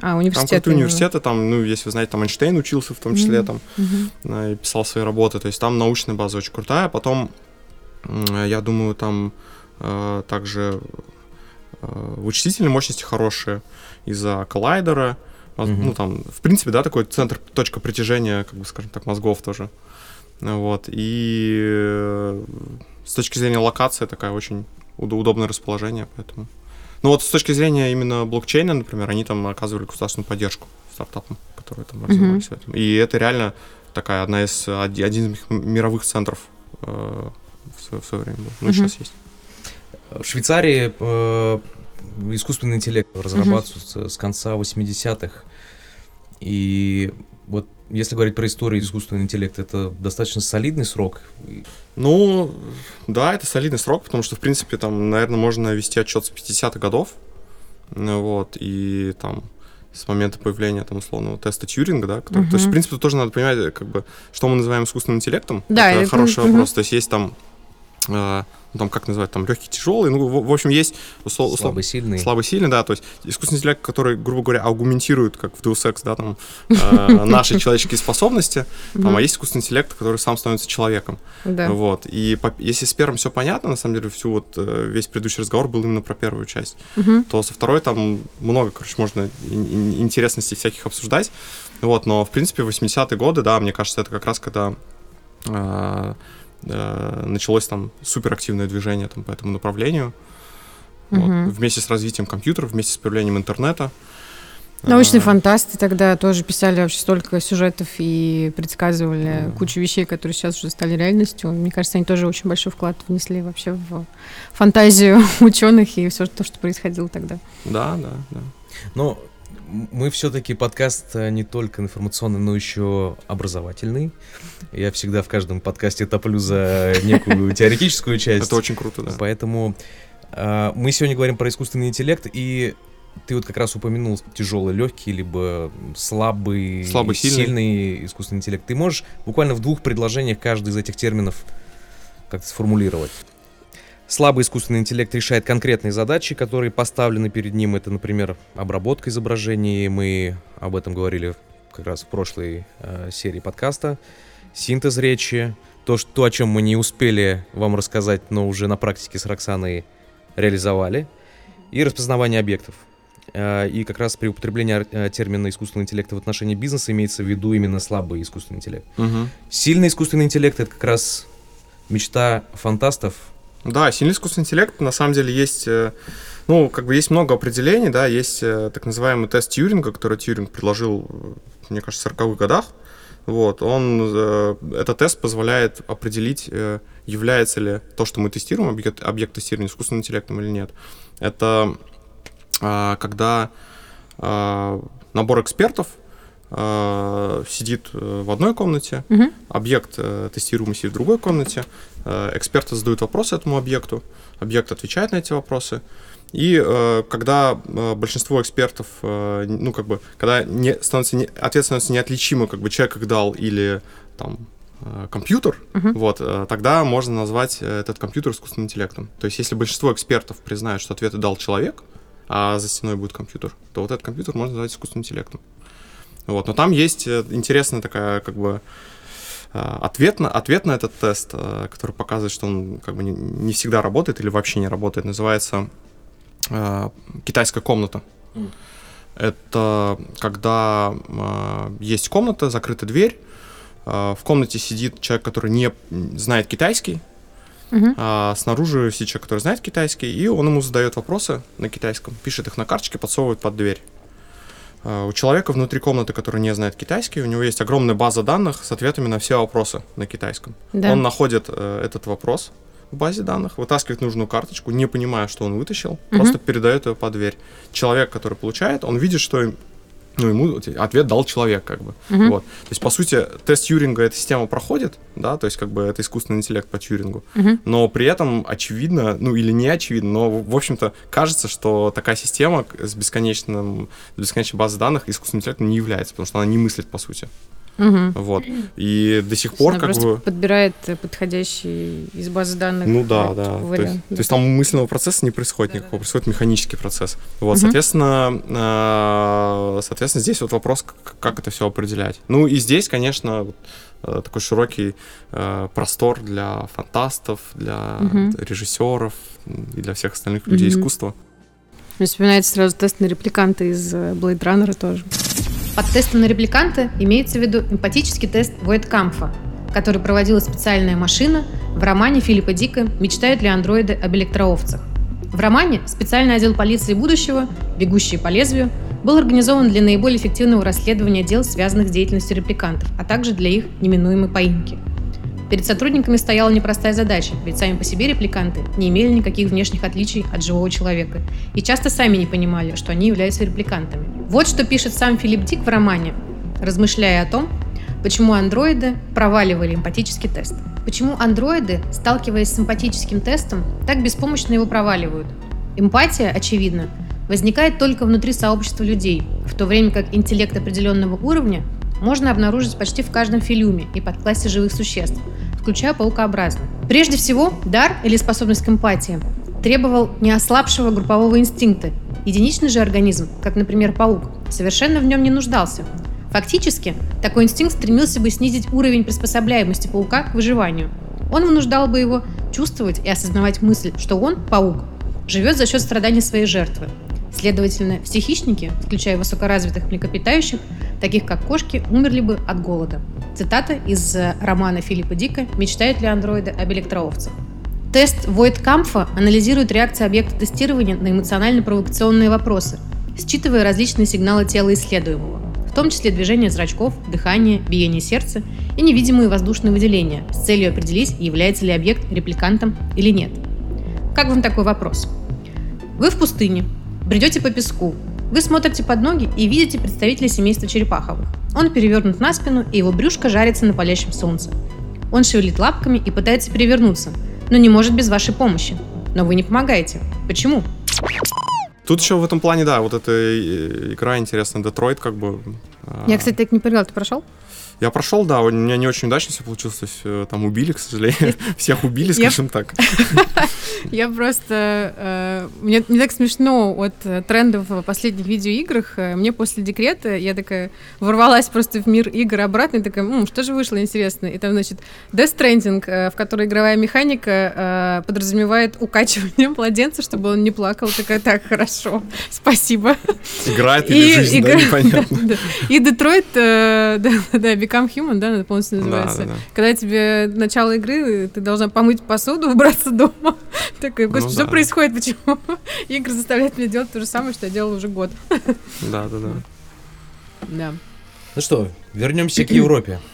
А, университеты. Там крутые университеты, там, ну, если вы знаете, там Эйнштейн учился в том числе, mm-hmm. там, mm-hmm. и писал свои работы, то есть там научная база очень крутая. Потом, я думаю, там э, также Э, вычислительные мощности хорошие из-за коллайдера. Mm-hmm. Ну, там, в принципе, да, такой центр, точка притяжения, как бы, скажем так, мозгов тоже. Вот. И э, с точки зрения локации такая очень удобное расположение, поэтому... Ну вот с точки зрения именно блокчейна, например, они там оказывали государственную поддержку стартапам, которые там развивались mm-hmm. в этом. И это реально такая одна из, один из мировых центров э, в, свое, в свое время был. Ну, mm-hmm. сейчас есть. В Швейцарии э, искусственный интеллект разрабатывается угу. с конца 80-х. И вот если говорить про историю искусственного интеллекта, это достаточно солидный срок. Ну, да, это солидный срок, потому что, в принципе, там, наверное, можно вести отчет с 50-х годов. Вот, и там с момента появления, там, условного теста Тьюринга, да, который, uh-huh. то есть, в принципе, тоже надо понимать, как бы, что мы называем искусственным интеллектом. Да, это, это хороший uh-huh. вопрос. То есть есть там э, ну, там, как называть, там, легкий, тяжелый, ну, в, в общем, есть услов, услов, слабый, сильный. Слабый, сильный, да, то есть искусственный интеллект, который, грубо говоря, аргументирует, как в Deus Ex, да, там, [laughs] э, наши человеческие способности, там, а есть искусственный интеллект, который сам становится человеком, вот, и если с первым все понятно, на самом деле, всю вот, э, весь предыдущий разговор был именно про первую часть, то со второй там много, короче, можно интересностей всяких обсуждать, вот, но, в принципе, 80-е годы, да, мне кажется, это как раз когда э, началось там суперактивное движение там, по этому направлению. Угу. Вот, вместе с развитием компьютеров, вместе с появлением интернета. Научные а, фантасты тогда тоже писали вообще столько сюжетов и предсказывали mm. кучу вещей, которые сейчас уже стали реальностью. Мне кажется, они тоже очень большой вклад внесли вообще в фантазию [laughs] ученых и все то, что происходило тогда. Да, да, да. Но мы все-таки подкаст э, не только информационный, но еще образовательный. Я всегда в каждом подкасте топлю за некую [laughs] теоретическую часть. Это очень круто, да. Поэтому э, мы сегодня говорим про искусственный интеллект, и ты вот как раз упомянул тяжелый, легкий, либо слабый, слабый сильный. сильный искусственный интеллект. Ты можешь буквально в двух предложениях каждый из этих терминов как-то сформулировать? Слабый искусственный интеллект решает конкретные задачи, которые поставлены перед ним. Это, например, обработка изображений. Мы об этом говорили как раз в прошлой э, серии подкаста. Синтез речи. То, что, то, о чем мы не успели вам рассказать, но уже на практике с Роксаной реализовали. И распознавание объектов. Э, и как раз при употреблении э, термина искусственного интеллекта в отношении бизнеса имеется в виду именно слабый искусственный интеллект. Угу. Сильный искусственный интеллект — это как раз мечта фантастов, да, сильный искусственный интеллект, на самом деле, есть, э, ну, как бы есть много определений, да, есть э, так называемый тест Тьюринга, который Тьюринг предложил, э, мне кажется, в 40-х годах, вот, он, этот тест позволяет определить, является ли то, что мы тестируем, объект, объект тестирования искусственным интеллектом или нет. Это когда набор экспертов э, сидит э, в одной комнате, Мгм. объект э, тестируемый сидит в другой комнате, э, эксперты задают вопросы этому объекту, объект отвечает на эти вопросы. И э, когда э, большинство экспертов, э, ну, как бы, когда не, становится не, ответ становится неотличимым, как бы человек их дал или там э, компьютер, Мгм. вот, э, тогда можно назвать э, этот компьютер искусственным интеллектом. То есть, если большинство экспертов признают, что ответы дал человек, а за стеной будет компьютер, то вот этот компьютер можно назвать искусственным интеллектом. Вот, но там есть э, интересная такая, как бы, э, ответ на, ответ на этот тест, э, который показывает, что он как бы не, не всегда работает или вообще не работает, называется э, китайская комната. Мгм. Это когда э, есть комната, закрыта дверь, э, в комнате сидит человек, который не знает китайский, Мгм. а снаружи сидит человек, который знает китайский, и он ему задает вопросы на китайском, пишет их на карточке, подсовывает под дверь. А, У человека внутри комнаты, который не знает китайский, у него есть огромная база данных с ответами на все вопросы на китайском. Да. Он находит э, этот вопрос в базе данных, вытаскивает нужную карточку, не понимая, что он вытащил, Мгм. просто передает ее под дверь. Человек, который получает, он видит, что ну, ему ответ дал человек, как бы. Мгм. Вот. То есть, по сути, тест Тьюринга эта система проходит, да, то есть, как бы это искусственный интеллект по Тьюрингу, Мгм. но при этом очевидно, ну или не очевидно, но, в общем-то, кажется, что такая система с бесконечным, с бесконечной базой данных искусственным интеллектом не является, потому что она не мыслит, по сути. Мгм. Вот. И до сих пор, она как просто бы... подбирает э, подходящий из базы данных Ну да, да. То есть, то есть там мысленного процесса не происходит никакого, происходит механический процесс. Вот, Мгм. соответственно, э, соответственно, здесь вот вопрос, как это все определять. Ну и здесь, конечно, э, такой широкий э, простор для фантастов, для Мгм. режиссеров и для всех остальных людей Мгм. искусства. Мне вспоминается сразу тест на репликанта из э, Blade Runner тоже. Под тестом на репликанта имеется в виду эмпатический тест Войткамфа, который проводила специальная машина в романе Филиппа Дика «Мечтают ли андроиды об электроовцах». В романе специальный отдел полиции будущего, бегущие по лезвию, был организован для наиболее эффективного расследования дел, связанных с деятельностью репликантов, а также для их неминуемой поимки. Перед сотрудниками стояла непростая задача, ведь сами по себе репликанты не имели никаких внешних отличий от живого человека и часто сами не понимали, что они являются репликантами. Вот что пишет сам Филипп Дик в романе, размышляя о том, почему андроиды проваливали эмпатический тест. Почему андроиды, сталкиваясь с эмпатическим тестом, так беспомощно его проваливают? Эмпатия, очевидно, возникает только внутри сообщества людей, в то время как интеллект определенного уровня можно обнаружить почти в каждом филиуме и подклассе живых существ, включая паукообразных. Прежде всего, дар или способность к эмпатии требовал не ослабшего группового инстинкта. Единичный же организм, как, например, паук, совершенно в нем не нуждался. Фактически, такой инстинкт стремился бы снизить уровень приспособляемости паука к выживанию. Он вынуждал бы его чувствовать и осознавать мысль, что он, паук, живет за счет страданий своей жертвы. Следовательно, все хищники, включая высокоразвитых млекопитающих, таких как кошки, умерли бы от голода. Цитата из э, романа Филиппа Дика «Мечтают ли андроиды об электроовцах». Тест Войткамфа анализирует реакции объекта тестирования на эмоционально-провокационные вопросы, считывая различные сигналы тела исследуемого, в том числе движение зрачков, дыхание, биение сердца и невидимые воздушные выделения, с целью определить, является ли объект репликантом или нет. Как вам такой вопрос? Вы в пустыне, бредете по песку, вы смотрите под ноги и видите представителя семейства черепаховых. Он перевернут на спину, и его брюшко жарится на палящем солнце. Он шевелит лапками и пытается перевернуться, но не может без вашей помощи. Но вы не помогаете. Почему? Тут еще в этом плане, да, вот эта э, игра интересная, Детройт, как бы. а, Я, кстати, так не поняла, ты прошел? Я прошел, да, у меня не очень удачно все получилось, то есть э, там убили, к сожалению, [laughs] [laughs] всех убили, скажем так. [laughs] Я просто... э, мне, так смешно от э, трендов в последних видеоиграх. Мне после декрета я такая ворвалась просто в мир игр обратно и такая, «М, что же вышло интересно? И там, значит, Death Stranding, в которой игровая механика подразумевает укачивание младенца, чтобы он не плакал. Такая, так, хорошо, спасибо. Играет или жизнь, да, непонятно. И Детройт, да, да, Become Human, да, полностью Да, называется. да, да. Когда тебе начало игры, ты должна помыть посуду, [laughs] убраться дома. Такая, господи, Ну что да. происходит? Почему [laughs] игры заставляют меня делать то же самое, что я делала уже год? Да, да, да. Да. Ну что, вернемся к Европе. [clears throat]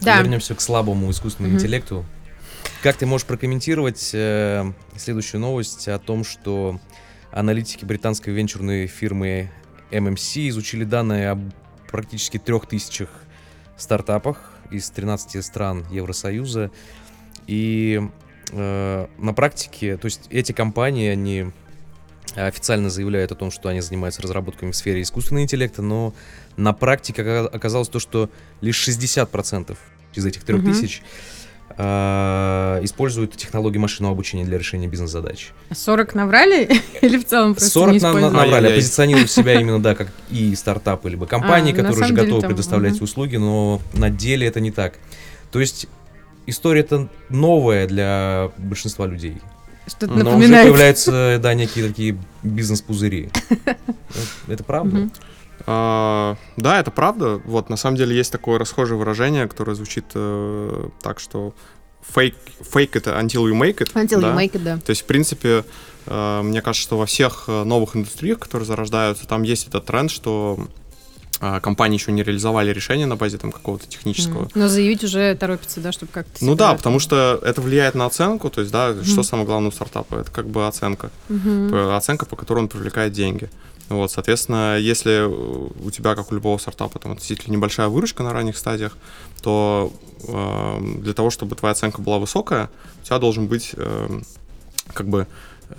Да. Вернемся к слабому искусственному интеллекту. Как ты можешь прокомментировать э, следующую новость о том, что аналитики британской венчурной фирмы MMC изучили данные об практически трех тысячах стартапах из 13 стран Евросоюза. И э, на практике, то есть эти компании, они официально заявляют о том, что они занимаются разработками в сфере искусственного интеллекта, но на практике оказалось то, что лишь 60% из этих 3000 угу. Э, используют технологии машинного обучения для решения бизнес-задач. 40 наврали [laughs] или в целом просто 40 не на, наврали, а позиционируют себя [laughs] именно, да, как и стартапы, либо компании, а, которые уже готовы там, предоставлять угу. услуги, но на деле это не так. То есть история-то новая для большинства людей. Что-то Но напоминает. уже появляются, да, некие такие бизнес-пузыри. [laughs] Это правда? А, да, это правда. Вот, на самом деле есть такое расхожее выражение, которое звучит э, так, что fake, fake это until you make it. Until да? you make it, да. То есть, в принципе, э, мне кажется, что во всех э, новых индустриях, которые зарождаются, там есть этот тренд, что а, компании еще не реализовали решение на базе там какого-то технического. Но заявить уже торопится, да, чтобы как-то... Ну да, потому что это влияет на оценку, то есть, да, mm. что самое главное у стартапа? Это как бы оценка. Mm-hmm. Оценка, по которой он привлекает деньги. Вот, соответственно, если у тебя, как у любого стартапа, там относительно небольшая выручка на ранних стадиях, то э, для того, чтобы твоя оценка была высокая, у тебя должен быть э, как бы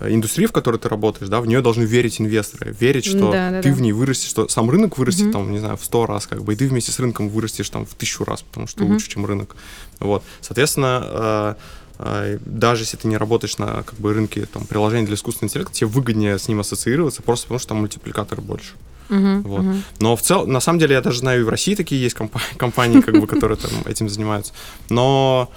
Э, индустрии, в которой ты работаешь, да, в нее должны верить инвесторы, верить, что да, да, ты да. в ней вырастешь, что сам рынок вырастет, угу. там, не знаю, в сто раз, как бы, и ты вместе с рынком вырастешь там в тысячу раз, потому что угу. лучше, чем рынок. Вот, соответственно, э, даже если ты не работаешь на как бы рынке там приложений для искусственного интеллекта, тебе выгоднее с ним ассоциироваться, просто потому что там мультипликаторы больше. Uh-huh, вот. uh-huh. Но в целом, на самом деле, я даже знаю, и в России такие есть компании, [laughs] компании как бы, которые там этим занимаются. Но а,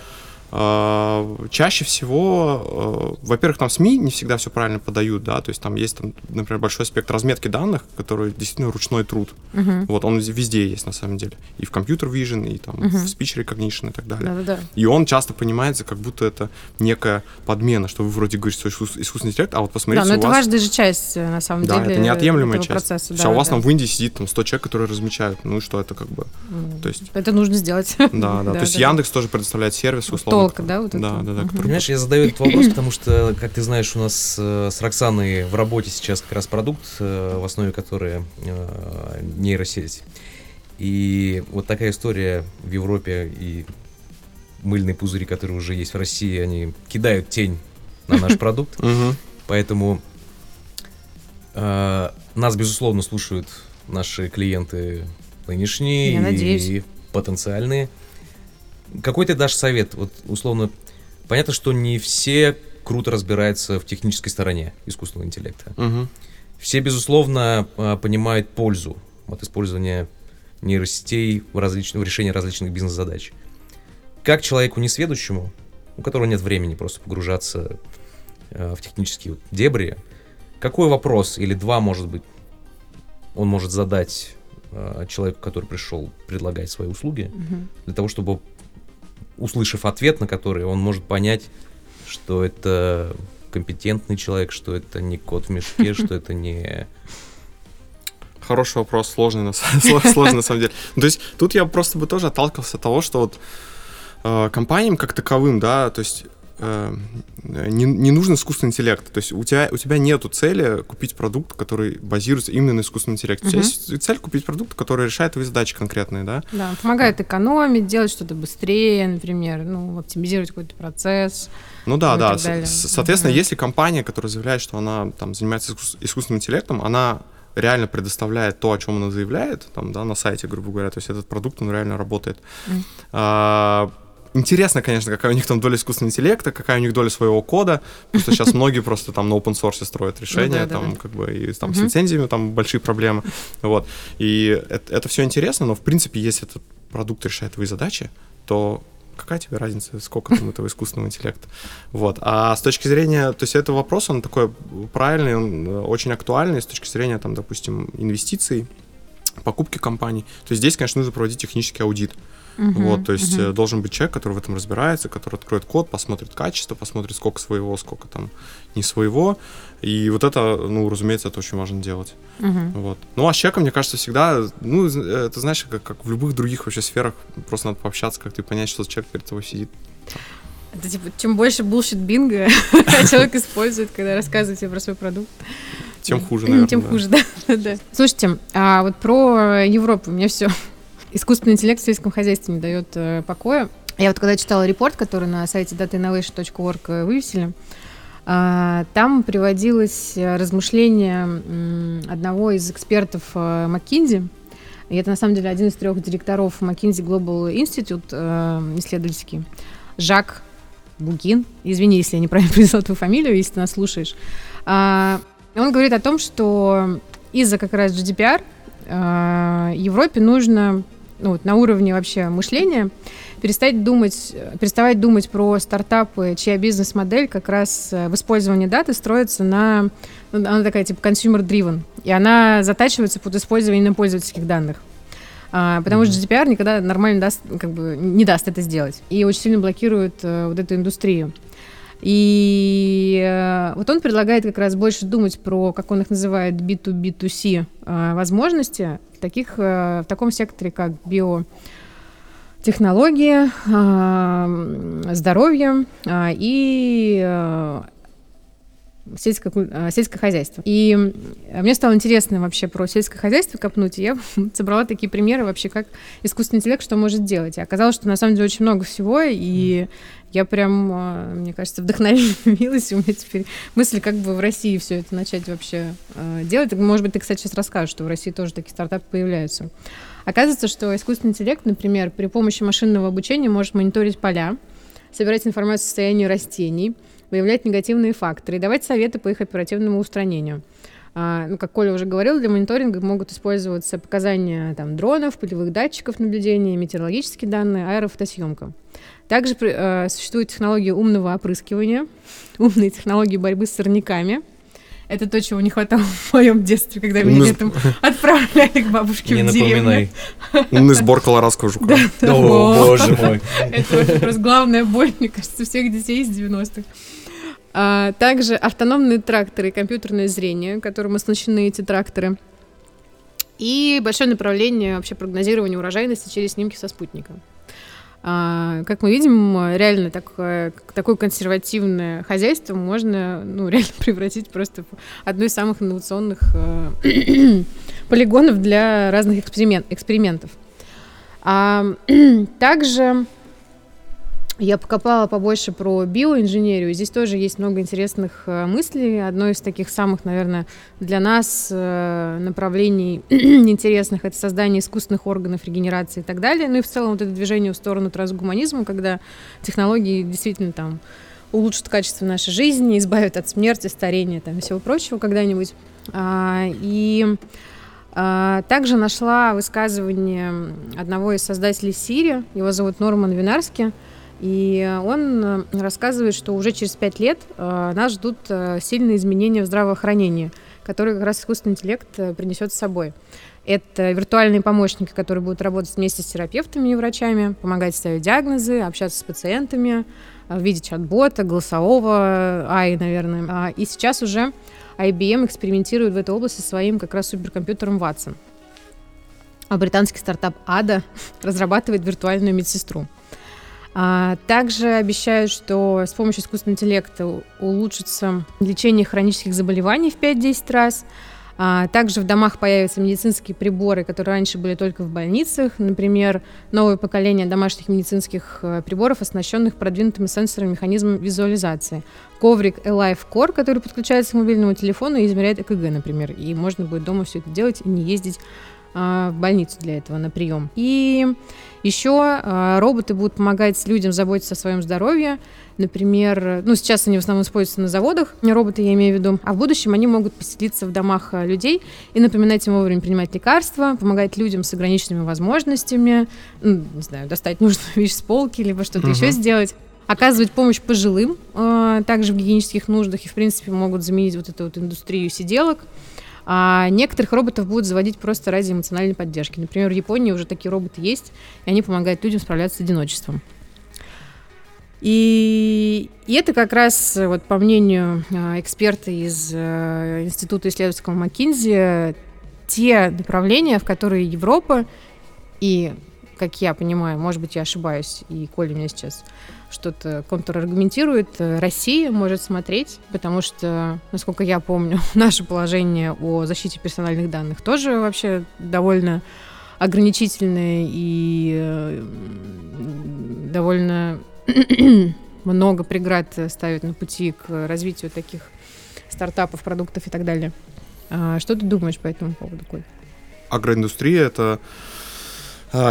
чаще всего, э, во-первых, там СМИ не всегда все правильно подают, да, то есть там есть, там, например, большой аспект разметки данных, который действительно ручной труд. Uh-huh. Вот он везде есть на самом деле, и в компьютер vision, и там uh-huh. в speech recognition и так далее. Да-да-да. И он часто понимается, как будто это некая подмена, что вы вроде говорите, что искусственный интеллект, а вот посмотрите, Да, но это вас... важная же часть э, на самом да, деле. Да, это неотъемлемая часть. Процесса. Да, у вас да. там в Индии сидит там 100 человек, которые размечают, ну и что это как бы, mm. то есть. Это нужно сделать. Да, да. [laughs] То есть Яндекс тоже предоставляет сервис условно. Толк, да, вот это да, да. Угу. Понимаешь, я задаю этот вопрос, потому что, как ты знаешь, у нас э, с Роксаной в работе сейчас как раз продукт, э, в основе которой э, нейросеть. И вот такая история в Европе и мыльные пузыри, которые уже есть в России, они кидают тень на наш [laughs] продукт. Поэтому э, нас, безусловно, слушают наши клиенты нынешние и потенциальные. Какой ты дашь совет? Вот условно Понятно, что не все круто разбираются в технической стороне искусственного интеллекта. Угу. Все, безусловно, а, понимают пользу от использования нейросетей в, различных, в решении различных бизнес-задач. Как человеку несведущему, у которого нет времени просто погружаться э, в технические дебри, какой вопрос или два, может быть, он может задать э, человеку, который пришел предлагать свои услуги, угу. для того, чтобы услышав ответ, на который он может понять, что это компетентный человек, что это не кот в мешке, [laughs] что это не... Хороший вопрос, сложный на, [laughs] сложный, на самом деле. Ну, то есть тут я просто бы тоже отталкивался от того, что вот э, компаниям как таковым, да, то есть Э, не, не нужен искусственный интеллект. То есть у тебя, у тебя нету цели купить продукт, который базируется именно на искусственном интеллекте. Угу. У тебя есть цель купить продукт, который решает твои задачи конкретные, да? Да, помогает экономить, делать что-то быстрее, например, ну, оптимизировать какой-то процесс. Ну да, да. Соответственно, угу. если компания, которая заявляет, что она там занимается искусственным интеллектом, она реально предоставляет то, о чем она заявляет, там, да, на сайте, грубо говоря, то есть этот продукт, он реально работает. Mm. А, Интересно, конечно, какая у них там доля искусственного интеллекта, какая у них доля своего кода, потому что сейчас многие просто там на open source строят решения, ну, там как бы и там с лицензиями там большие проблемы, вот. И это, это все интересно, но в принципе, если этот продукт решает твои задачи, то какая тебе разница, сколько там этого искусственного интеллекта. Вот. А с точки зрения, то есть это вопрос, он такой правильный, он э, очень актуальный с точки зрения, там, допустим, инвестиций, покупки компаний. То есть здесь, конечно, нужно проводить технический аудит. Uh-huh, вот, то есть uh-huh. должен быть человек, который в этом разбирается, который откроет код, посмотрит качество, посмотрит, сколько своего, сколько там не своего. И вот это, ну, разумеется, это очень важно делать. Uh-huh. Вот. Ну, а с человеком, мне кажется, всегда, ну, это знаешь, как, как в любых других вообще сферах, просто надо пообщаться, как-то понять, что человек перед тобой сидит. Это типа, чем больше булшит бинга [laughs] человек использует, когда рассказывает тебе про свой продукт, тем хуже, наверное. Тем хуже, [laughs] да. да. Слушайте, а вот про Европу меня все. Искусственный интеллект в сельском хозяйстве не дает э, покоя. Я вот когда читала репорт, который на сайте datainnovation.org э, вывесили, э, там приводилось размышление э, одного из экспертов э, это на самом деле один из трех директоров McKinsey Global Institute исследовательский, Жак Бугин. Извини, если я неправильно [laughs] произнесла твою фамилию, если ты нас слушаешь. А, он говорит о том, что из-за как раз GDPR Европе нужно ну, вот, на уровне вообще мышления перестать думать, переставать думать про стартапы, чья бизнес-модель как раз э, в использовании даты строится на... Ну, она такая типа consumer-driven, и она затачивается под использование пользовательских данных. А, потому mm-hmm. что GDPR никогда нормально даст, как бы, не даст это сделать. И очень сильно блокирует а, вот эту индустрию. И э, вот он предлагает как раз больше думать про, как он их называет, B2B2C э, возможности в, таких, э, в таком секторе, как биотехнологии, э, здоровье и сельское, сельское хозяйство. И мне стало интересно вообще про сельское хозяйство копнуть, и я [laughs] собрала такие примеры вообще, как искусственный интеллект что может делать. И оказалось, что на самом деле очень много всего, и я прям, а, мне кажется, вдохновилась, [laughs] у меня теперь мысли, как бы в России все это начать вообще а, делать. Может быть, ты, кстати, сейчас расскажешь, что в России тоже такие стартапы появляются. Оказывается, что искусственный интеллект, например, при помощи машинного обучения может мониторить поля, собирать информацию о состоянии растений, выявлять негативные факторы и давать советы по их оперативному устранению. А, ну, как Коля уже говорил, для мониторинга могут использоваться показания там, дронов, полевых датчиков наблюдения, метеорологические данные, аэрофотосъемка. Также э, существует технология умного опрыскивания, [laughs] умные технологии борьбы с сорняками – это то, чего не хватало [laughs] в моем детстве, когда меня летом [laughs] отправляли к бабушке не в деревню. Умный сбор колорадского жука. О, боже мой. Это просто главная боль, мне кажется, всех детей из 90-х. А, также автономные тракторы и компьютерное зрение, которым оснащены эти тракторы. И большое направление вообще прогнозирования урожайности через снимки со спутника. А, как мы видим, реально такое, такое консервативное хозяйство можно ну, [laughs] реально превратить просто в одно из самых инновационных э, [clears throat] полигонов для разных эксперимент, экспериментов. А, [clears throat] также я покопала побольше про биоинженерию. Здесь тоже есть много интересных э, мыслей. Одно из таких самых, наверное, для нас э, направлений [clears throat] интересных это создание искусственных органов регенерации и так далее. Ну и в целом вот это движение в сторону трансгуманизма, когда технологии действительно там улучшат качество нашей жизни, [laughs] избавят от смерти, старения там, и всего прочего когда-нибудь. А, и а, также нашла высказывание одного из создателей Сири, его зовут Норман Винарский, и он э, рассказывает, что уже через пять лет э, нас ждут э, сильные изменения в здравоохранении, которые как раз искусственный интеллект принесет с собой. Это виртуальные помощники, которые будут работать вместе с терапевтами и врачами, помогать ставить диагнозы, общаться с пациентами, в виде чат-бота, голосового, AI, наверное. А, и сейчас уже IBM экспериментирует в этой области своим как раз суперкомпьютером Watson. А британский стартап ADA [laughs] разрабатывает виртуальную медсестру. А, также обещают, что с помощью искусственного интеллекта улучшится лечение хронических заболеваний в 5-10 раз. А, также в домах появятся медицинские приборы, которые раньше были только в больницах. Например, новое поколение домашних медицинских э, приборов, оснащенных продвинутыми сенсорами механизмом визуализации. Коврик Alive Core, который подключается к мобильному телефону и измеряет ЭКГ, например. И можно будет дома все это делать и не ездить в больницу для этого на прием. И еще а, роботы будут помогать людям заботиться о своем здоровье. Например, ну сейчас они в основном используются на заводах, роботы я имею в виду, а в будущем они могут поселиться в домах а, людей и напоминать им вовремя принимать лекарства, помогать людям с ограниченными возможностями, ну, не знаю, достать нужную [laughs] вещь с полки, либо что-то uh-huh. еще сделать оказывать помощь пожилым, э, также в гигиенических нуждах, и, в принципе, могут заменить вот эту вот индустрию сиделок. А некоторых роботов будут заводить просто ради эмоциональной поддержки. Например, в Японии уже такие роботы есть, и они помогают людям справляться с одиночеством. И, и это как раз, вот по мнению э, эксперта из э, Института исследовательского McKinsey, те направления, в которые Европа и как я понимаю, может быть, я ошибаюсь, и Коля меня сейчас что-то контраргументирует, э, Россия может смотреть, потому что, насколько я помню, [laughs] наше положение о защите персональных данных тоже вообще довольно ограничительное и э, довольно [clears throat] много преград ставит на пути к развитию таких стартапов, продуктов и так далее. А что ты думаешь по этому поводу, Коль? Агроиндустрия — это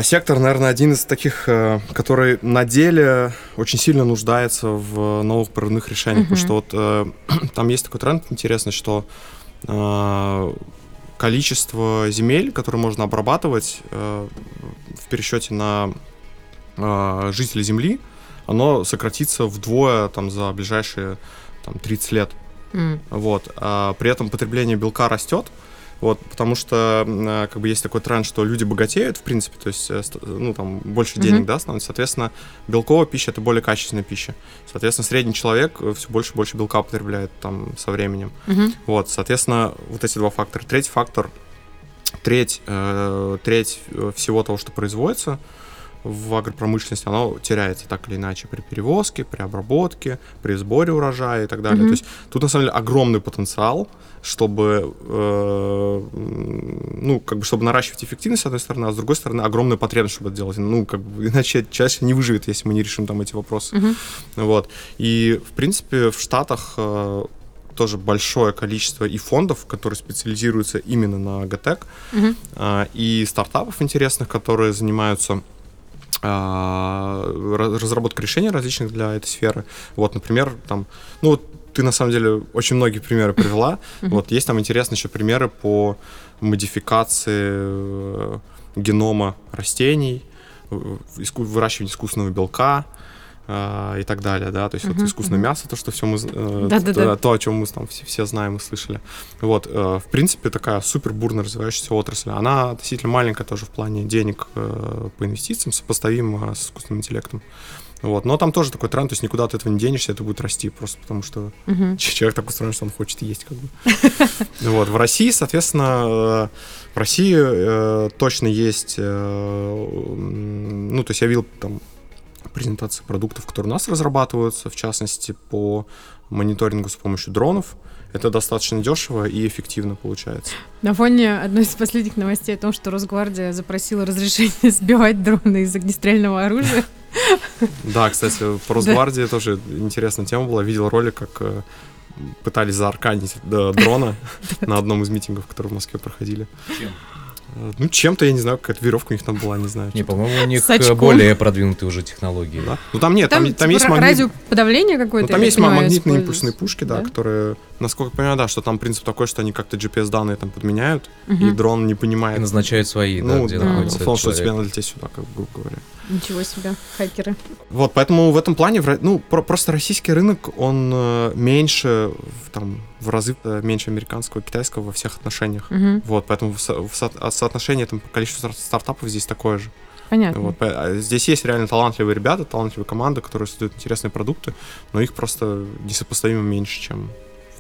сектор, наверное, один из таких, э, который на деле очень сильно нуждается в новых прорывных решениях, uh-huh. потому что вот э, [clears throat] там есть такой тренд интересный, что э, количество земель, которые можно обрабатывать в пересчете на жителей Земли, оно сократится вдвое там, за ближайшие там, 30 лет. Mm. Вот. А при этом потребление белка растет, вот, потому что а, как бы есть такой тренд, что люди богатеют, в принципе, то есть, э, ну, там, больше денег, mm-hmm. да, становится. Соответственно, белковая пища — это более качественная пища. Соответственно, средний человек э, все больше и больше белка потребляет там со временем. Mm-hmm. Вот, соответственно, вот эти два фактора. Третий фактор — треть, э, треть э, всего того, что производится — в агропромышленности, оно теряется так или иначе при перевозке, при обработке, при сборе урожая и так далее. Mm-hmm. То есть тут на самом деле огромный потенциал, чтобы, э, ну, как бы, чтобы наращивать эффективность, с одной стороны, а с другой стороны, огромная потребность, чтобы это делать. Ну, как бы, [laughs] иначе человек не выживет, если мы не решим там эти вопросы. Mm-hmm. Вот. И, в принципе, в Штатах э, тоже большое количество и фондов, которые специализируются именно на ГТЭК, mm-hmm. э, и стартапов интересных, которые занимаются а, разработка решений различных для этой сферы. Вот, например, там, ну вот ты на самом деле очень многие примеры привела. Вот есть там интересные еще примеры по модификации э, генома растений, выращиванию искусственного белка, и так далее, да, то есть uh-huh, вот искусственное uh-huh. мясо, то, что все мы, э, да, то, да, то, о чем мы там все, все знаем и слышали. Вот, э, в принципе, такая супер бурно развивающаяся отрасль. Она относительно маленькая тоже в плане денег э, по инвестициям, сопоставима с искусственным интеллектом. Вот. Но там тоже такой тренд, то есть никуда от этого не денешься, это будет расти, просто потому что uh-huh. [laughs] человек так устроен, что он хочет есть, как бы. [laughs] Вот. В России, соответственно, э, в России э, точно есть, э, ну, то есть я видел там презентации продуктов, которые у нас разрабатываются, в частности, по мониторингу с помощью дронов. Это достаточно дешево и эффективно получается. На фоне одной из последних новостей о том, что Росгвардия запросила разрешение [laughs] сбивать дроны из огнестрельного оружия. [laughs] Да, кстати, по Росгвардии тоже интересная тема была. Видел ролик, как э, пытались заарканить дрона [laughs] на одном из митингов, которые в Москве проходили. Чем? Ну, чем-то, я не знаю, какая-то веровка у них там была, не знаю. Не, по-моему, у них э, более продвинутые уже технологии. Да? Ну, там нет, там, там, там есть магнит... радиоподавление какое-то. Ну, там есть понимаю, магнитные импульсные пушки, да, да, которые, насколько я понимаю, да, что там принцип такой, что они как-то GPS-данные там подменяют, угу. и дрон не понимает. Назначает свои, ну, да, где да, находится условно, что тебе надо лететь сюда, как грубо говоря. Ничего себе, хакеры. Вот, поэтому в этом плане, ну, про- просто российский рынок, он э, меньше, там, в разы э, меньше американского, китайского во всех отношениях. Угу. Вот, поэтому в со- в со- соотношение там, по количеству стартапов здесь такое же. Понятно. Вот, а здесь есть реально талантливые ребята, талантливые команды, которые создают интересные продукты, но их просто несопоставимо меньше, чем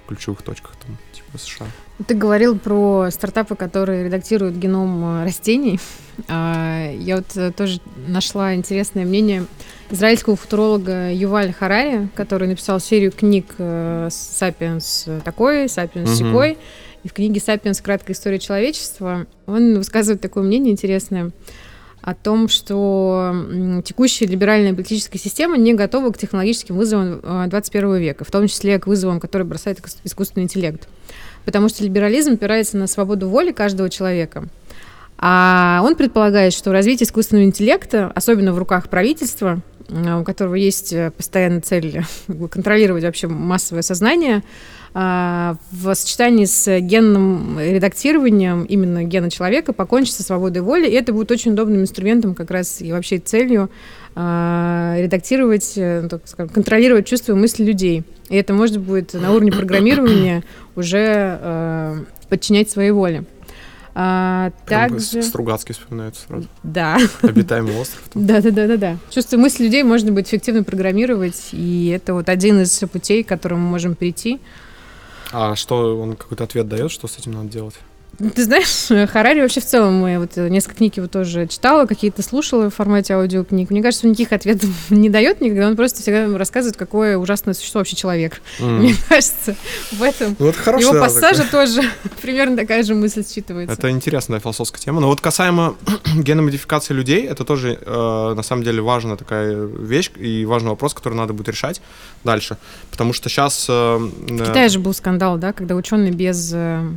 ключевых точках там, типа США. Ты говорил про стартапы, которые редактируют геном э, растений. [laughs] А, я вот э, тоже нашла интересное мнение израильского футуролога Юваль Харари, который написал серию книг э, «Сапиенс такой», «Сапиенс секой». И в книге «Сапиенс. Краткая история человечества» он высказывает такое мнение интересное о том, что текущая либеральная политическая система не готова к технологическим вызовам 21 века, в том числе к вызовам, которые бросает искусственный интеллект потому что либерализм опирается на свободу воли каждого человека. А он предполагает, что развитие искусственного интеллекта, особенно в руках правительства, у которого есть э, постоянная цель [laughs] контролировать вообще массовое сознание, в сочетании с генным редактированием именно гена человека покончит со свободой воли, и это будет очень удобным инструментом как раз и вообще целью а, редактировать, э, ну, так скажем, контролировать чувства и мысли людей. И это может будет на уровне программирования [coughs] уже э, подчинять своей воле. А, также... Стругацкий вспоминается сразу. Да. Обитаемый [laughs] остров. Да, да, да, да, да. Чувство мысли людей можно будет эффективно программировать, и это вот один из путей, к которому мы можем перейти. А что он какой-то ответ дает, что с этим надо делать? Ты знаешь, [laughs] Харари вообще в целом, я вот несколько книг его тоже читала, какие-то слушала в формате аудиокниг. Мне кажется, он никаких ответов [laughs] не дает никогда, он просто всегда рассказывает, какое ужасное существо вообще человек. [laughs] Mm. Мне кажется, в этом ну, вот его пассаже тоже примерно такая же мысль считывается. Это интересная философская тема. Но вот касаемо [clears throat] геномодификации людей, это тоже э, на самом деле важная такая вещь и важный вопрос, который надо будет решать дальше. Потому что сейчас... Э, в Китае же был скандал, да, когда ученые без э,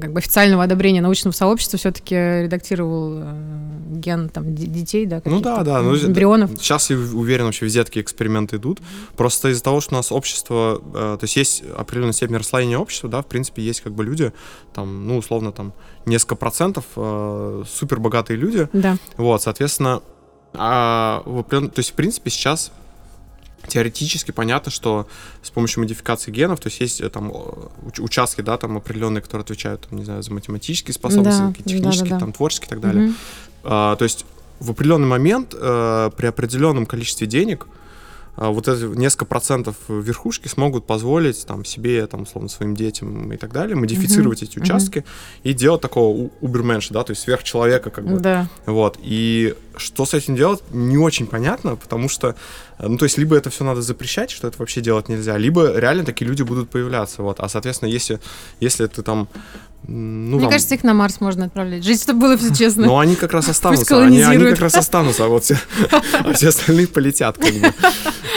как бы официального одобрения научного сообщества все-таки редактировал э, ген там детей, да, ну да, да, ну, эмбрионов. Сейчас я уверен, вообще везде такие эксперименты идут. Просто из-за того, что у нас общество, э, то есть есть определенная степень расслоения общества, да, в принципе есть как бы люди, там, ну условно там несколько процентов э, супер богатые люди, да. вот, соответственно, а, то есть в принципе сейчас теоретически понятно, что с помощью модификации генов, то есть есть э, там участки, да, там определенные, которые отвечают, там, не знаю, за математические способности, да, технические, да, да, там, творческие и так далее. Угу. А, то есть в определенный момент а, при определенном количестве денег вот эти несколько процентов верхушки смогут позволить там себе, там, условно, своим детям и так далее модифицировать uh-huh. эти участки uh-huh. и делать такого уберменша, да, то есть сверхчеловека как бы. Да. Вот. И что с этим делать, не очень понятно, потому что, ну, то есть, либо это все надо запрещать, что это вообще делать нельзя, либо реально такие люди будут появляться, вот. А, соответственно, если, если ты там ну, Мне там... кажется, их на Марс можно отправлять. Жить, чтобы было все честно. Ну, они как раз останутся. Они, они как раз останутся, а вот все, [laughs] а все остальные полетят, как бы.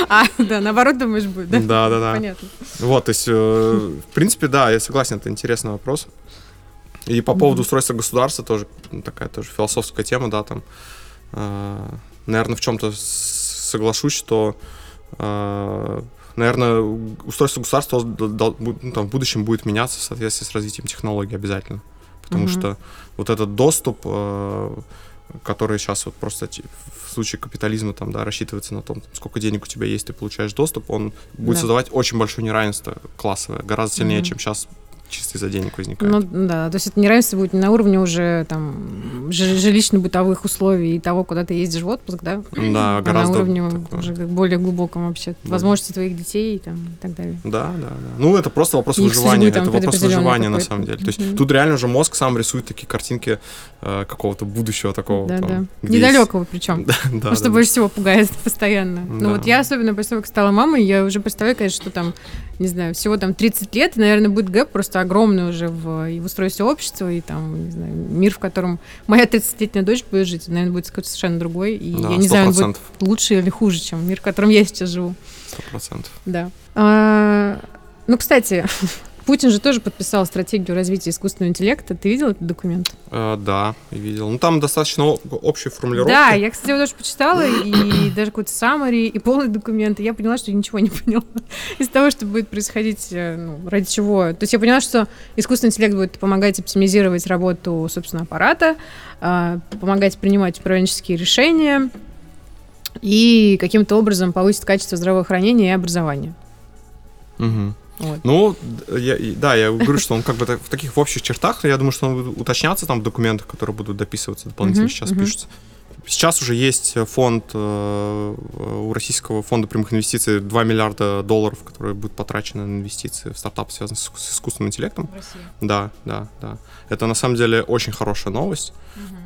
А, да, наоборот, думаешь, будет, да? Да, да, да. Понятно. Вот, то есть, э, в принципе, да, я согласен, это интересный вопрос. И по поводу устройства государства тоже такая тоже философская тема, да, там, э, наверное, в чем-то соглашусь, что э, наверное, устройство государства ну, там, в будущем будет меняться в соответствии с развитием технологий обязательно. Потому mm-hmm. что вот этот доступ, э, который сейчас вот просто в случае капитализма там, да, рассчитывается на том, сколько денег у тебя есть, ты получаешь доступ, он будет да. создавать очень большое неравенство классовое, гораздо сильнее, mm-hmm. чем сейчас чисто из-за денег возникает. Ну да, то есть это неравенство будет не на уровне уже там жилищно-бытовых условий и того, куда ты ездишь в отпуск, да? Да, а гораздо на уровне такое. уже более глубоком вообще, да. возможности твоих детей там, и так далее. Да, да, да. Ну это просто вопрос Их выживания, это вопрос выживания на самом деле. То есть mm-hmm. тут реально уже мозг сам рисует такие картинки э, какого-то будущего такого. Да, там, да. Недалекого есть... причем. [laughs] да, да, ну, что да, больше всего пугает [laughs] постоянно. Ну, да. Ну вот я особенно после того, как стала мамой, я уже представляю, конечно, что там не знаю, всего там 30 лет, и, наверное, будет гэп просто огромный уже в, и в устройстве общества, и там, не знаю, мир, в котором моя 30-летняя дочь будет жить, наверное, будет какой-то совершенно другой. И да, я не 100%. знаю, он будет лучше или хуже, чем мир, в котором я сейчас живу. Сто процентов. Да. А, ну, кстати, [laughs] Путин же тоже подписал стратегию развития искусственного интеллекта. Ты видел этот документ? Э, да, видел. Ну, там достаточно общая формулировка. Да, я, кстати, его тоже почитала, и [coughs] даже какой-то summary, и полный документ, и я поняла, что я ничего не поняла [laughs] из того, что будет происходить, э, ну, ради чего. То есть я поняла, что искусственный интеллект будет помогать оптимизировать работу, собственно, аппарата, э, помогать принимать управленческие решения и каким-то образом повысить качество здравоохранения и образования. Угу. Вот. Ну, я, да, я говорю, что он как бы в таких в общих чертах, я думаю, что он будет уточняться там в документах, которые будут дописываться дополнительно, сейчас пишутся. Сейчас уже есть фонд э, у российского фонда прямых инвестиций 2 миллиарда долларов, которые будут потрачены на инвестиции в стартап, связанные с, с искусственным интеллектом. В России. Да, да, да. Это на самом деле очень хорошая новость.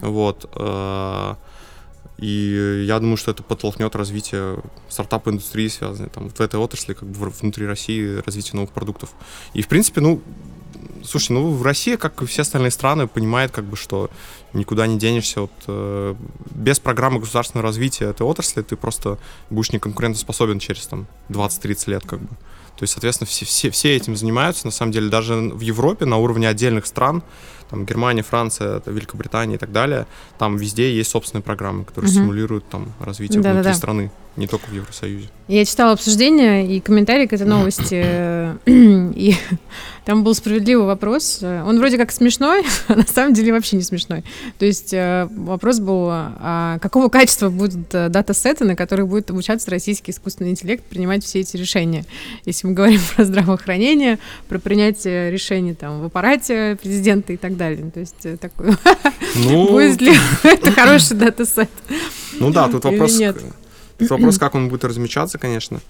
Угу. Вот. Э, и я думаю, что это подтолкнет развитие стартап-индустрии, связанной там, в этой отрасли, как бы внутри России, развитие новых продуктов. И, в принципе, ну, слушай, ну, в России, как и все остальные страны, понимает, как бы, что никуда не денешься. Вот, э, без программы государственного развития этой отрасли ты просто будешь неконкурентоспособен через там 20-30 лет, как бы. То есть, соответственно, все, все, все этим занимаются. На самом деле, даже в Европе на уровне отдельных стран там Германия, Франция, Великобритания и так далее, там везде есть собственные программы, которые угу. стимулируют там развитие да, внутри да, да. страны, не только в Евросоюзе. Я читала обсуждение и комментарии к этой [clears throat] новости, [clears throat] и там был справедливый вопрос. Он вроде как смешной, [laughs] а на самом деле вообще не смешной. То есть э, вопрос был, а какого качества будут э, дата-сеты, на которых будет обучаться российский искусственный интеллект принимать все эти решения. Если мы говорим [laughs] про здравоохранение, про принятие решений там в аппарате президента и так далее. То есть э, такой... [laughs] Ну... Будет ли это хороший дата-сет? Ну да, тут вопрос... Нет? Вопрос, как он будет размечаться, конечно.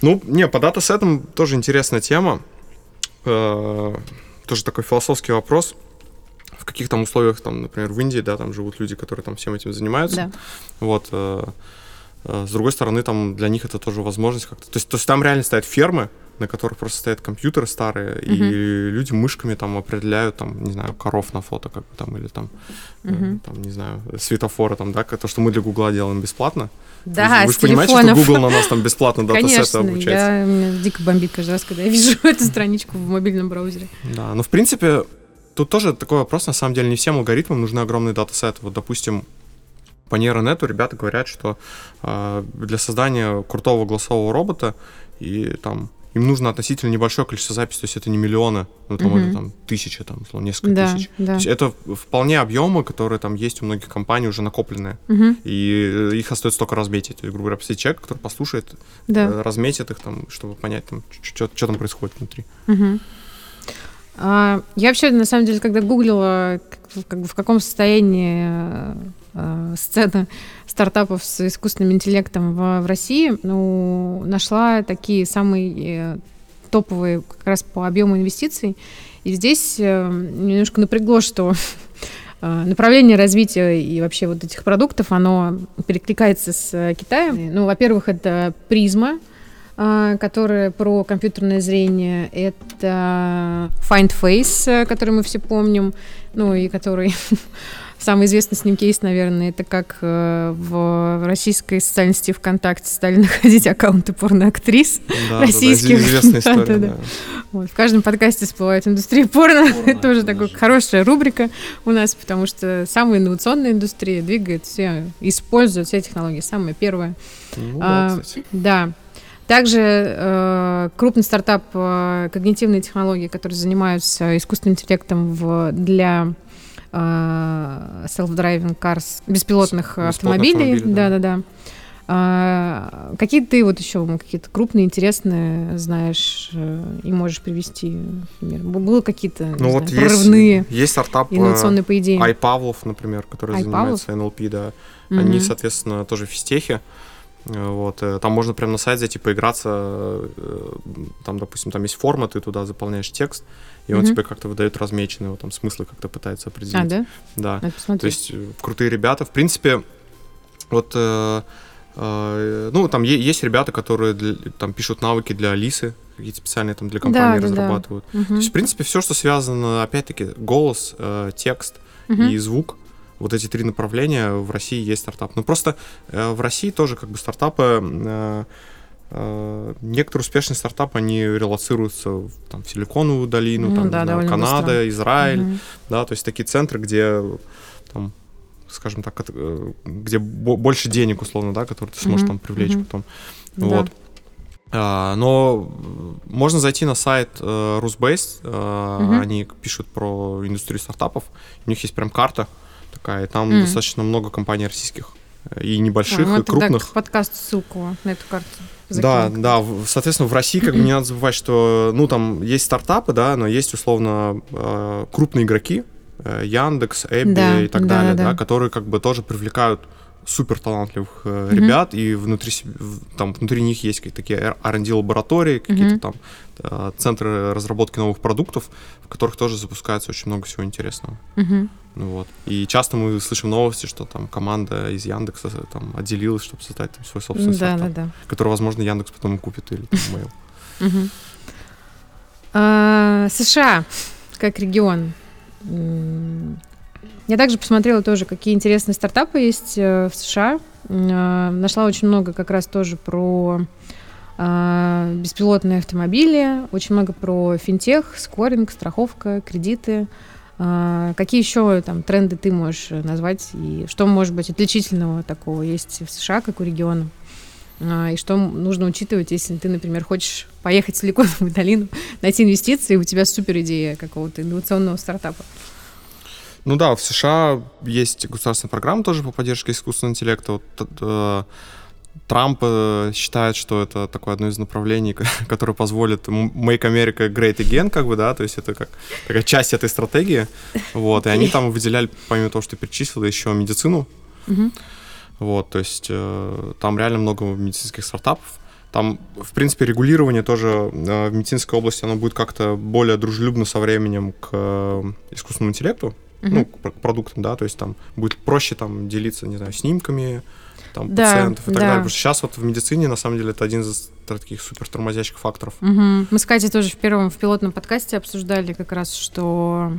Ну, не, по датасетам тоже интересная тема. Э, то тоже такой философский вопрос. В каких там условиях, там, например, в Индии, да, там живут люди, которые там всем этим занимаются. Да. Вот. Э, э, с другой стороны, там для них это тоже возможность как-то. То есть, то есть там реально стоят фермы, на которых просто стоят компьютеры старые, угу. и люди мышками там определяют, там, не знаю, коров на фото, как бы там, или там, угу. э, там, не знаю, светофоры там, да, то, что мы для Гугла делаем бесплатно. Да, вы, вы же понимаете, что Google на нас там бесплатно датасеты обучает. я, меня дико бомбит каждый раз, когда я вижу [laughs] эту страничку в мобильном браузере. Да, но в принципе, тут тоже такой вопрос, на самом деле, не всем алгоритмам нужны огромные датасеты. Вот, допустим, по нейронету ребята говорят, что э, для создания крутого голосового робота и там им нужно относительно небольшое количество записей, то есть это не миллионы, ну там, mm-hmm. это, там тысячи, там, несколько да, тысяч. Да. То есть это вполне объемы, которые там есть у многих компаний уже накопленные, mm-hmm. и их остается только разметить. То есть, грубо говоря, посмотреть человек, который послушает, да. Э, разметит их там, чтобы понять, там, что там происходит внутри. Mm-hmm. А, я вообще, на самом деле, когда гуглила, как бы в каком состоянии э, сцена стартапов с искусственным интеллектом в, в России, ну, нашла такие самые э, топовые как раз по объему инвестиций. И здесь э, немножко напрягло, что [laughs] э, направление развития и вообще вот этих продуктов, оно перекликается с Китаем. Ну, во-первых, это призма, которая про компьютерное зрение. Это Find Face, который мы все помним, ну и который [laughs] Самый известный с ним кейс, наверное, это как э, в российской социальной сети ВКонтакте стали [laughs] находить аккаунты порноактрис да, российских. Да, да, известная история, да, да. Да. Вот, в каждом подкасте всплывает индустрия порно. порно это тоже такая хорошая рубрика у нас, потому что самая инновационная индустрия двигает все, использует все технологии. Самая первая. Ну, а, да, кстати. Да. Также э, крупный стартап э, когнитивные технологии, которые занимаются искусственным интеллектом в, для self-driving cars, беспилотных автомобилей. Да, да, да. А, какие ты вот еще какие-то крупные, интересные знаешь э, и можешь привести, например? Было какие-то ну, вот знаю, прорывные есть, есть стартап инновационные по идее? iPavlov, например, который iPavlov? занимается NLP, да. Угу. Они, соответственно, тоже физтехи. Вот, э, там можно прямо на сайт зайти поиграться, там, допустим, там есть форма, ты туда заполняешь текст, и он тебе как-то выдает размеченные там смыслы, как-то пытается определить. А, да? Да. То есть э, крутые ребята. В принципе, вот э, э, ну, там есть ребята, которые для, там пишут навыки для Алисы, какие-то специальные там для компании да, разрабатывают. Да, да. Угу. То есть, в принципе, все, что связано, опять-таки, голос, э, текст угу. и звук, вот эти три направления в России есть стартап. Но просто э, в России тоже как бы стартапы Э, некоторые успешные стартапы, они релацируются в, там, в Силиконовую долину, ну, там, да, знаю, Канада, быстро. Израиль, угу. да, то есть такие центры, где там, скажем так, э, где больше денег, условно, да, которые ты сможешь угу. там привлечь угу. потом. Да. Вот. А, но можно зайти на сайт uh, Rusbase, угу. они пишут про индустрию стартапов, у них есть прям карта такая, и там mm. достаточно много компаний российских и небольших, а, ну, и крупных. К подкасту ссылку на эту карту. Да, да, соответственно, в России как бы не надо забывать, что, ну, там есть стартапы, да, но есть, условно, э, крупные игроки, э, Яндекс, Эбби да, и так да, далее, да. да, которые как бы тоже привлекают супер талантливых э, mm-hmm. ребят, и внутри, там, внутри них есть какие-то такие R&D лаборатории, какие-то mm-hmm. там центры разработки новых продуктов, в которых тоже запускается очень много всего интересного. Ну, вот. И часто мы слышим новости, что там команда из Яндекса э, там, отделилась, чтобы создать там, свой собственный да, стартап, да, да. который, возможно, Яндекс потом купит или там, Mail. А, США как регион. Я также посмотрела тоже, какие интересные стартапы есть э, в США. Э, нашла очень много как раз тоже про э, беспилотные автомобили, очень много про финтех, скоринг, страховка, кредиты. Какие еще там тренды ты можешь назвать и что может быть отличительного такого есть в США, как у региона? И что нужно учитывать, если ты, например, хочешь поехать в Силиконовую [laughs] долину, найти инвестиции, у тебя супер идея какого-то инновационного стартапа? Ну да, в США есть государственная программа тоже по поддержке искусственного интеллекта. Вот, э, Трамп э, считает, что это такое одно из направлений, [laughs] которое позволит Make America Great Again, как бы, да, то есть это как такая часть этой стратегии. Вот, и они там выделяли, помимо того, что перечислил, еще медицину. Вот, то есть э, там реально много медицинских стартапов. там, в принципе, регулирование тоже э, в медицинской области, оно будет как-то более дружелюбно со временем к искусственному интеллекту, uh-huh. ну, к продуктам, да, то есть там будет проще там делиться, не знаю, снимками, там, да, пациентов и так да. далее. Потому что сейчас вот в медицине, на самом деле, это один из таких супер тормозящих факторов. Угу. Мы с Катей тоже в первом, в пилотном подкасте обсуждали как раз, что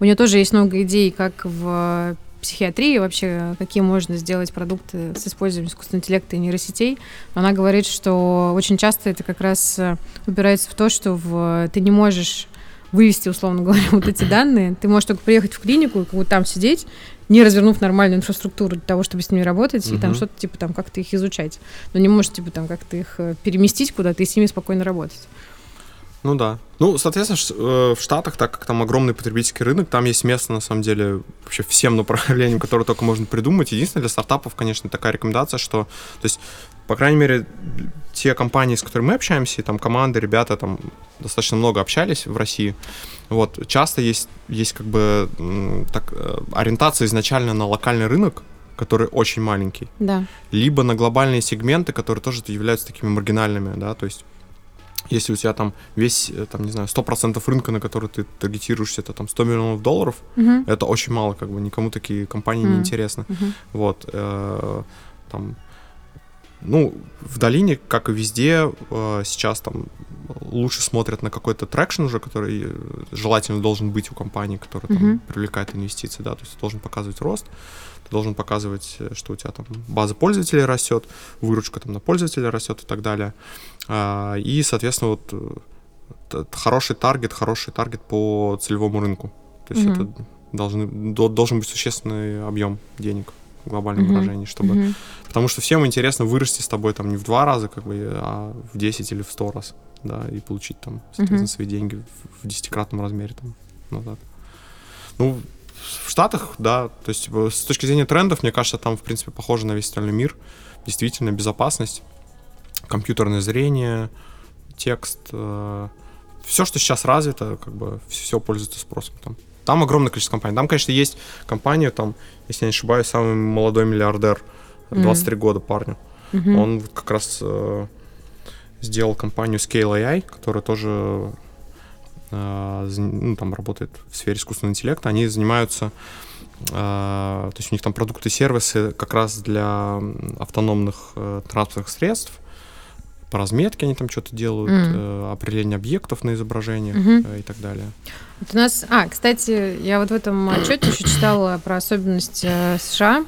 у нее тоже есть много идей, как в психиатрии вообще, какие можно сделать продукты с использованием искусственного интеллекта и нейросетей. Она говорит, что очень часто это как раз упирается в то, что в, ты не можешь вывести, условно говоря, [laughs] вот эти данные. Ты можешь только приехать в клинику и как бы там сидеть, не развернув нормальную инфраструктуру для того, чтобы с ними работать, угу. и там что-то типа там как-то их изучать. Но не можешь типа там как-то их э, переместить куда-то и с ними спокойно работать. Ну да. Ну, соответственно, э, в Штатах, так как там огромный потребительский рынок, там есть место, на самом деле, вообще всем направлениям, которые только можно придумать. Единственное, для стартапов, конечно, такая рекомендация, что, то есть, по крайней мере, те компании, с которыми мы общаемся, и там команды, ребята там достаточно много общались в России, вот, часто есть, есть как бы так, э, ориентация изначально на локальный рынок, который очень маленький. Да. Либо на глобальные сегменты, которые тоже являются такими маргинальными, да, то есть если у тебя там весь, э, там, не знаю, 100% рынка, на который ты таргетируешься, это там 100 миллионов долларов, uh-huh. это очень мало, как бы никому такие компании uh-huh. не интересны. Uh-huh. Вот, э, там, ну, в долине, как и везде, э, сейчас там лучше смотрят на какой-то traction уже, который э, желательно должен быть у компании, которая там uh-huh. привлекает инвестиции, да, то есть должен показывать рост, ты должен показывать, э, что у тебя там база пользователей растет, выручка там на пользователя растет и так далее. А, и, соответственно, вот хороший таргет, хороший таргет по целевому рынку. То есть mm-hmm. это должны, должен быть существенный объем денег в глобальном mm-hmm. выражении, чтобы... Mm-hmm. Потому что всем интересно вырасти с тобой там не в два раза, как бы, а в 10 или в 100 раз, да, и получить там, соответственно, mm-hmm. свои деньги в десятикратном размере там назад. Ну, в Штатах, да, то есть типа, с точки зрения трендов, мне кажется, там, в принципе, похоже на весь остальной мир. Действительно, безопасность компьютерное зрение, текст, э, все, что сейчас развито, как бы все пользуется спросом там. Там огромное количество компаний. Там, конечно, есть компания, там, если я не ошибаюсь, самый молодой миллиардер, 23 mm-hmm. года парню. Mm-hmm. Он как раз э, сделал компанию Scale AI, которая тоже э, ну, там работает в сфере искусственного интеллекта. Они занимаются э, то есть у них там продукты и сервисы как раз для автономных э, транспортных средств, по разметке они там что-то делают, mm. э, определение объектов на изображениях mm-hmm. э, и так далее. Вот у нас, а, кстати, я вот в этом отчете еще читала про особенность э, США.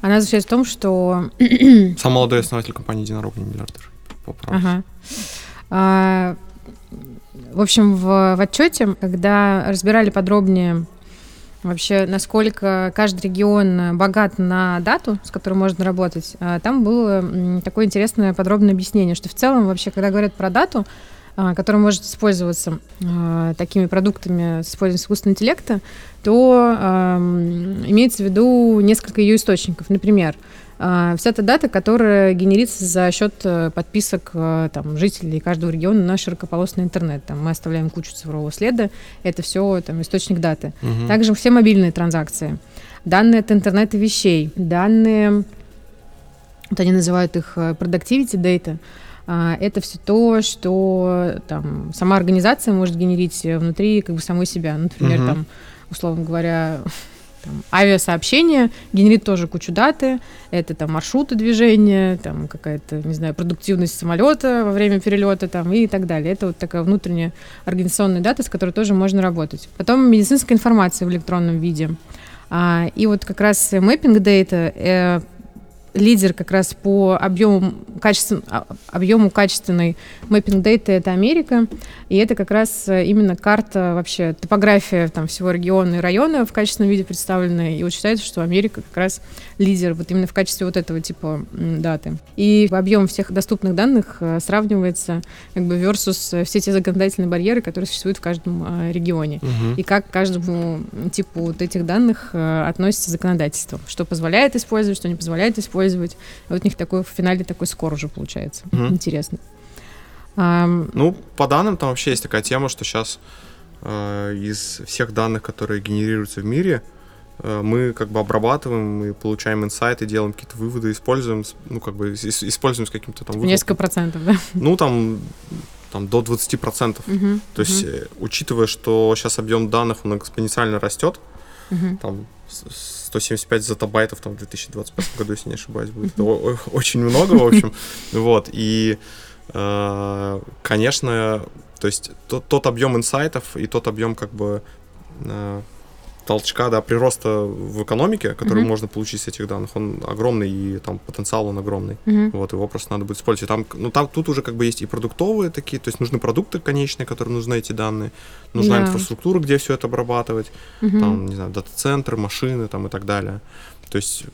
Она заключается в том, что... [clears throat] Сам молодой основатель компании «Единорог» не миллиардер. Ага. А, в общем, в, в отчете, когда разбирали подробнее вообще, насколько каждый регион богат на дату, с которой можно работать, а, там было такое интересное подробное объяснение, что в целом вообще, когда говорят про дату, а, которая может использоваться а, такими продуктами с использованием искусственного интеллекта, то имеется в виду несколько ее источников. Например, а, вся та дата, которая генерится за счет э, подписок там, жителей каждого региона на широкополосный интернет. Там, мы оставляем кучу цифрового следа, это все там, источник даты. Угу. Также все мобильные транзакции, данные от интернета вещей, данные, вот они называют их э, productivity data, а, это все то, что там, сама организация может генерить внутри как бы самой себя. Например, угу. там, условно говоря, [laughs] там, авиасообщение генерит тоже кучу даты. Это там маршруты движения, там какая-то, не знаю, продуктивность самолета во время перелета там, и так далее. Это вот такая внутренняя организационная дата, с которой тоже можно работать. Потом медицинская информация в электронном виде. А, и вот как раз mapping data э, лидер как раз по объему, качествен, а, объему качественной mapping data это Америка, и это как раз э, именно карта вообще, топография там всего региона и района в качественном виде представлена, и вот считается, что Америка как раз лидер вот именно в качестве вот этого типа даты. И объем всех доступных данных э, сравнивается как бы versus все те законодательные барьеры, которые существуют в каждом э, регионе, угу. и как к каждому типу вот этих данных относится законодательство, что позволяет использовать, что не позволяет использовать, использовать. Вот у них такой в финале такой скор уже получается. Mm-hmm. Интересно. Ну, по данным там вообще есть такая тема, что сейчас э, из всех данных, которые генерируются в мире, э, мы как бы обрабатываем, мы получаем инсайты, делаем какие-то выводы, используем, ну, как бы используем с каким-то там... Выхлопом. Несколько процентов, да? Ну, там, там до 20 процентов. Угу, То есть, угу. учитывая, что сейчас объем данных, он экспоненциально растет, угу. там 175 зетабайтов там в 2025 году, если не ошибаюсь, будет. Это очень много, в общем. [laughs] Вот, и, э, конечно, то есть тот, тот объем инсайтов и тот объем как бы э, толчка, да, прироста в экономике, который mm-hmm. можно получить с этих данных, он огромный, и там потенциал он огромный. Mm-hmm. Вот, его просто надо будет использовать. Там, ну, там тут уже как бы есть и продуктовые такие, то есть нужны продукты конечные, которым нужны эти данные, нужна yeah. инфраструктура, где все это обрабатывать, mm-hmm. там, не знаю, дата-центры, машины там и так далее. То есть...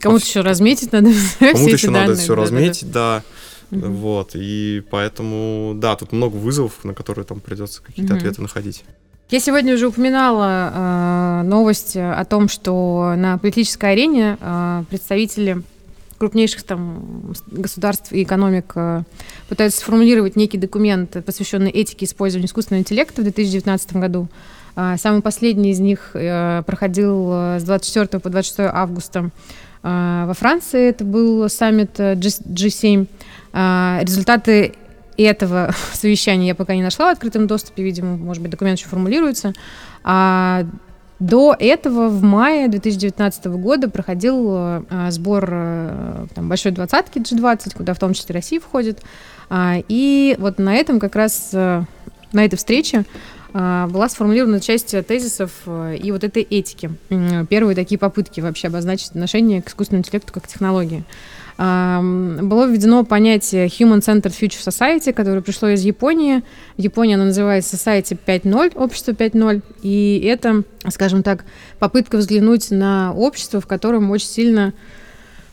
Кому-то еще разметить надо [laughs] Кому-то еще данные. надо все да, разметить, да. да. Mm-hmm. Вот, и поэтому, да, тут много вызовов, на которые там придется какие-то mm-hmm. ответы находить. Я сегодня уже упоминала э, новость о том, что на политической арене э, представители крупнейших там государств и экономик э, пытаются сформулировать некий документ, посвященный этике использования искусственного интеллекта в 2019 году. Э, самый последний из них э, проходил э, с 24 по 26 августа э, во Франции. Это был саммит э, G- G7. Э, результаты этого [laughs] совещания я пока не нашла в открытом доступе, видимо, может быть, документ еще формулируется. А до этого в мае 2019 года проходил а, сбор а, там, большой двадцатки G20, куда в том числе Россия входит. А, и вот на этом как раз, а, на этой встрече была сформулирована часть тезисов и вот этой этики. Первые такие попытки вообще обозначить отношение к искусственному интеллекту как технологии было введено понятие Human-Centered Future Society, которое пришло из Японии. В Японии оно называется Society 5.0, общество 5.0. И это, скажем так, попытка взглянуть на общество, в котором очень сильно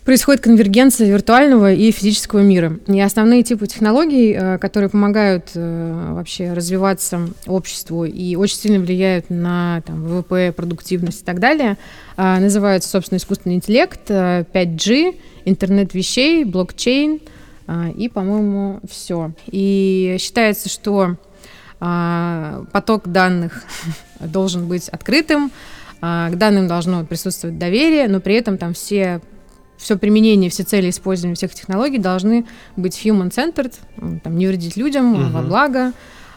происходит конвергенция виртуального и физического мира. И основные типы технологий, э, которые помогают э, вообще развиваться обществу и очень сильно влияют на там, ВВП, продуктивность и так далее, э, называются, собственно, искусственный интеллект, 5G, интернет вещей, блокчейн и, по-моему, все. И считается, что поток данных должен быть открытым, к данным должно присутствовать доверие, но при этом там все все применение, все цели использования всех технологий должны быть human-centered, там, не вредить людям, угу. во благо,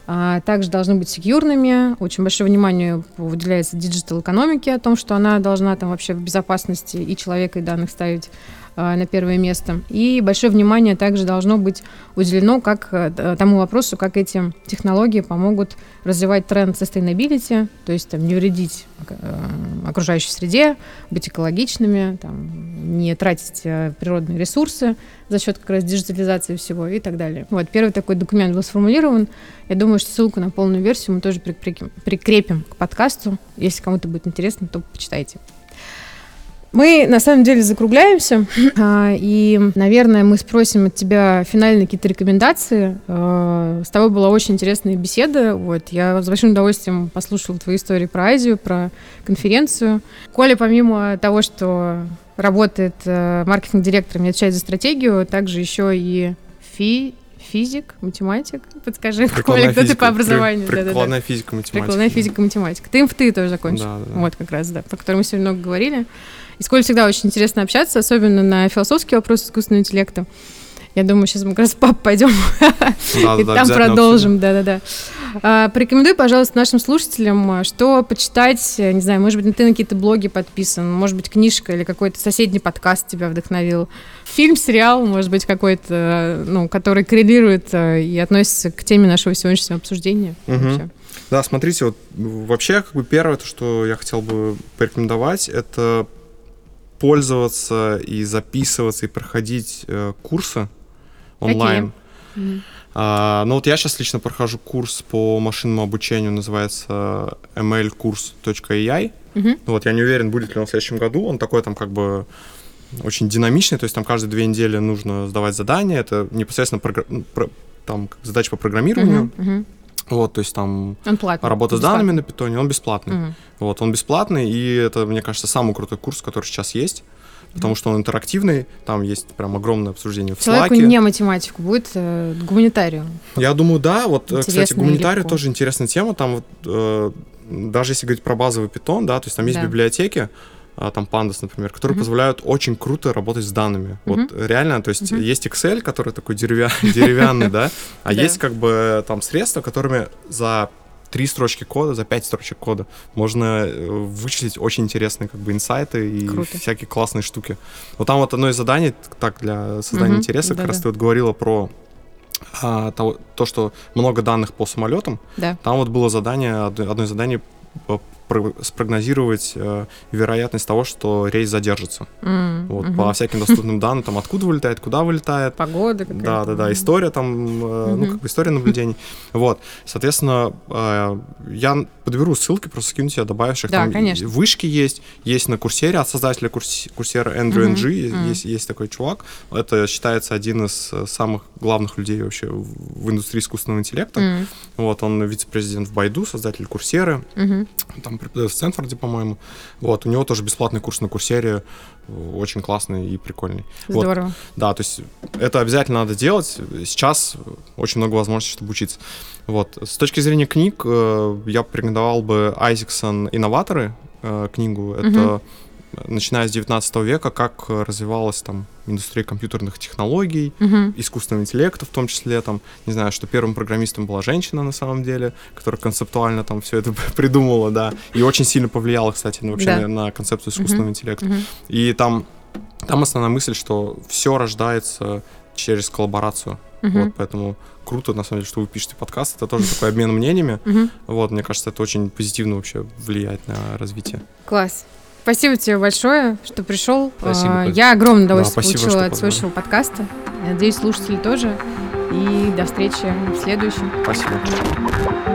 а, также должны быть secure ными. Очень большое внимание уделяется digital экономике, о том, что она должна там вообще в безопасности и человека, и данных ставить на первое место. И большое внимание также должно быть уделено как э, тому вопросу, как эти технологии помогут развивать тренд sustainability, то есть там, не вредить э, окружающей среде, быть экологичными, там, не тратить э, природные ресурсы за счет как раз диджитализации всего и так далее. Вот, первый такой документ был сформулирован. Я думаю, что ссылку на полную версию мы тоже прикрепим, прикрепим к подкасту. Если кому-то будет интересно, то почитайте. Мы на самом деле закругляемся, [clears throat] а, и, наверное, мы спросим от тебя финальные какие-то рекомендации. А, с тобой была очень интересная беседа. Вот, я с большим удовольствием послушала твои истории про Азию, про конференцию. Коля, помимо того, что работает э, маркетинг-директором и отвечает за стратегию, также еще и фи физик, математик. Подскажи, [laughs] Коля, кто ты по образованию? При, прикладная да, да, физика, математика. Прикладная физика, математика. Ты МФТИ тоже закончил. Да, да. Вот как раз, да, про который мы сегодня много говорили. И с Колей всегда очень интересно общаться, особенно на философские вопросы искусственного интеллекта. Я думаю, сейчас мы как раз в пап пойдем да, и да, там продолжим. Да-да-да. А, порекомендуй, пожалуйста, нашим слушателям, что почитать. Не знаю, может быть, ты на какие-то блоги подписан, может быть, книжка или какой-то соседний подкаст тебя вдохновил. Фильм, сериал, может быть, какой-то, ну, который коррелирует э, и относится к теме нашего сегодняшнего обсуждения. Угу. Да, смотрите, вот вообще, как бы первое, то, что я хотел бы порекомендовать, это пользоваться и записываться и проходить э, курсы онлайн. Mm-hmm. А, ну вот я сейчас лично прохожу курс по машинному обучению, называется mlkurs.ai. Mm-hmm. Вот я не уверен, будет ли он в следующем году. Он такой там как бы очень динамичный, то есть там каждые две недели нужно сдавать задания. Это непосредственно програ... Ну, про... там задача по программированию. Mm-hmm. Mm-hmm. Вот, то есть там он платный, работа с данными на питоне, он бесплатный. Угу. Вот, он бесплатный, и это, мне кажется, самый крутой курс, который сейчас есть потому что он интерактивный, там есть прям огромное обсуждение в Человеку Slack. не математику будет э, гуманитарию. Я думаю, да. Вот, Интересно кстати, гуманитарию тоже интересная тема. Там вот э, даже если говорить про базовый питон, да, то есть там есть Да. библиотеки, там Pandas, например, которые Мгм. позволяют очень круто работать с данными. Мгм. Вот реально, то есть Мгм. есть Excel, который такой деревя- [laughs] деревянный, да, а Да. есть как бы там средства, которыми за три строчки кода, за пять строчек кода можно э, вычислить очень интересные как бы инсайты и Круто. всякие классные штуки. Вот там вот одно из заданий, так, для создания Мгм. интереса, как Да-да. раз ты вот говорила про а, того- то, что много данных по самолетам, Да. там вот было задание, одно из заданий э, спрогнозировать э, вероятность того, что рейс задержится. М, Вот, мгм. по всяким доступным данным, там откуда вылетает, куда вылетает. Погода какая-то. Да, да, да, история там, э, ну, как бы история наблюдений. [laughs] Вот, соответственно, э, я подберу ссылки, просто скину тебе добавивших. Да, там конечно. Вышки есть, есть на курсере от создателя курс- курсера Эндрю Мгм, Энджи, мгм. есть, есть такой чувак. Это считается один из самых главных людей вообще в индустрии искусственного интеллекта. М, Вот, он вице-президент в Байду, создатель курсеры, мгм. там преподает в Стэнфорде, по-моему. Вот, у него тоже бесплатный курс на курсере, э, очень классный и прикольный. Вот, Здорово. да, то есть это обязательно надо делать. Сейчас очень много возможностей, чтобы учиться. Вот. С точки зрения книг, э, я порекомендовал бы Айзексон «Инноваторы» э, книгу. Это Мгм. Начиная с 19 века, как развивалась там индустрия компьютерных технологий, Мгм. искусственного интеллекта в том числе, там, не знаю, что первым программистом была женщина на самом деле, которая концептуально там все это [laughs] придумала, да, и очень сильно повлияла, кстати, на- вообще Да. на, на концепцию искусственного интеллекта. Мгм. И там, там основная мысль, что все рождается через коллаборацию. Мгм. Вот, поэтому круто, на самом деле, что вы пишете подкаст. Это тоже такой обмен мнениями. Мгм. Вот, мне кажется, это очень позитивно вообще влияет на развитие. Класс. Спасибо тебе большое, что пришел. Спасибо, А. Я огромное удовольствие спасибо, получила от своего подкаста. Надеюсь, слушатели тоже. И до встречи в следующем. Спасибо.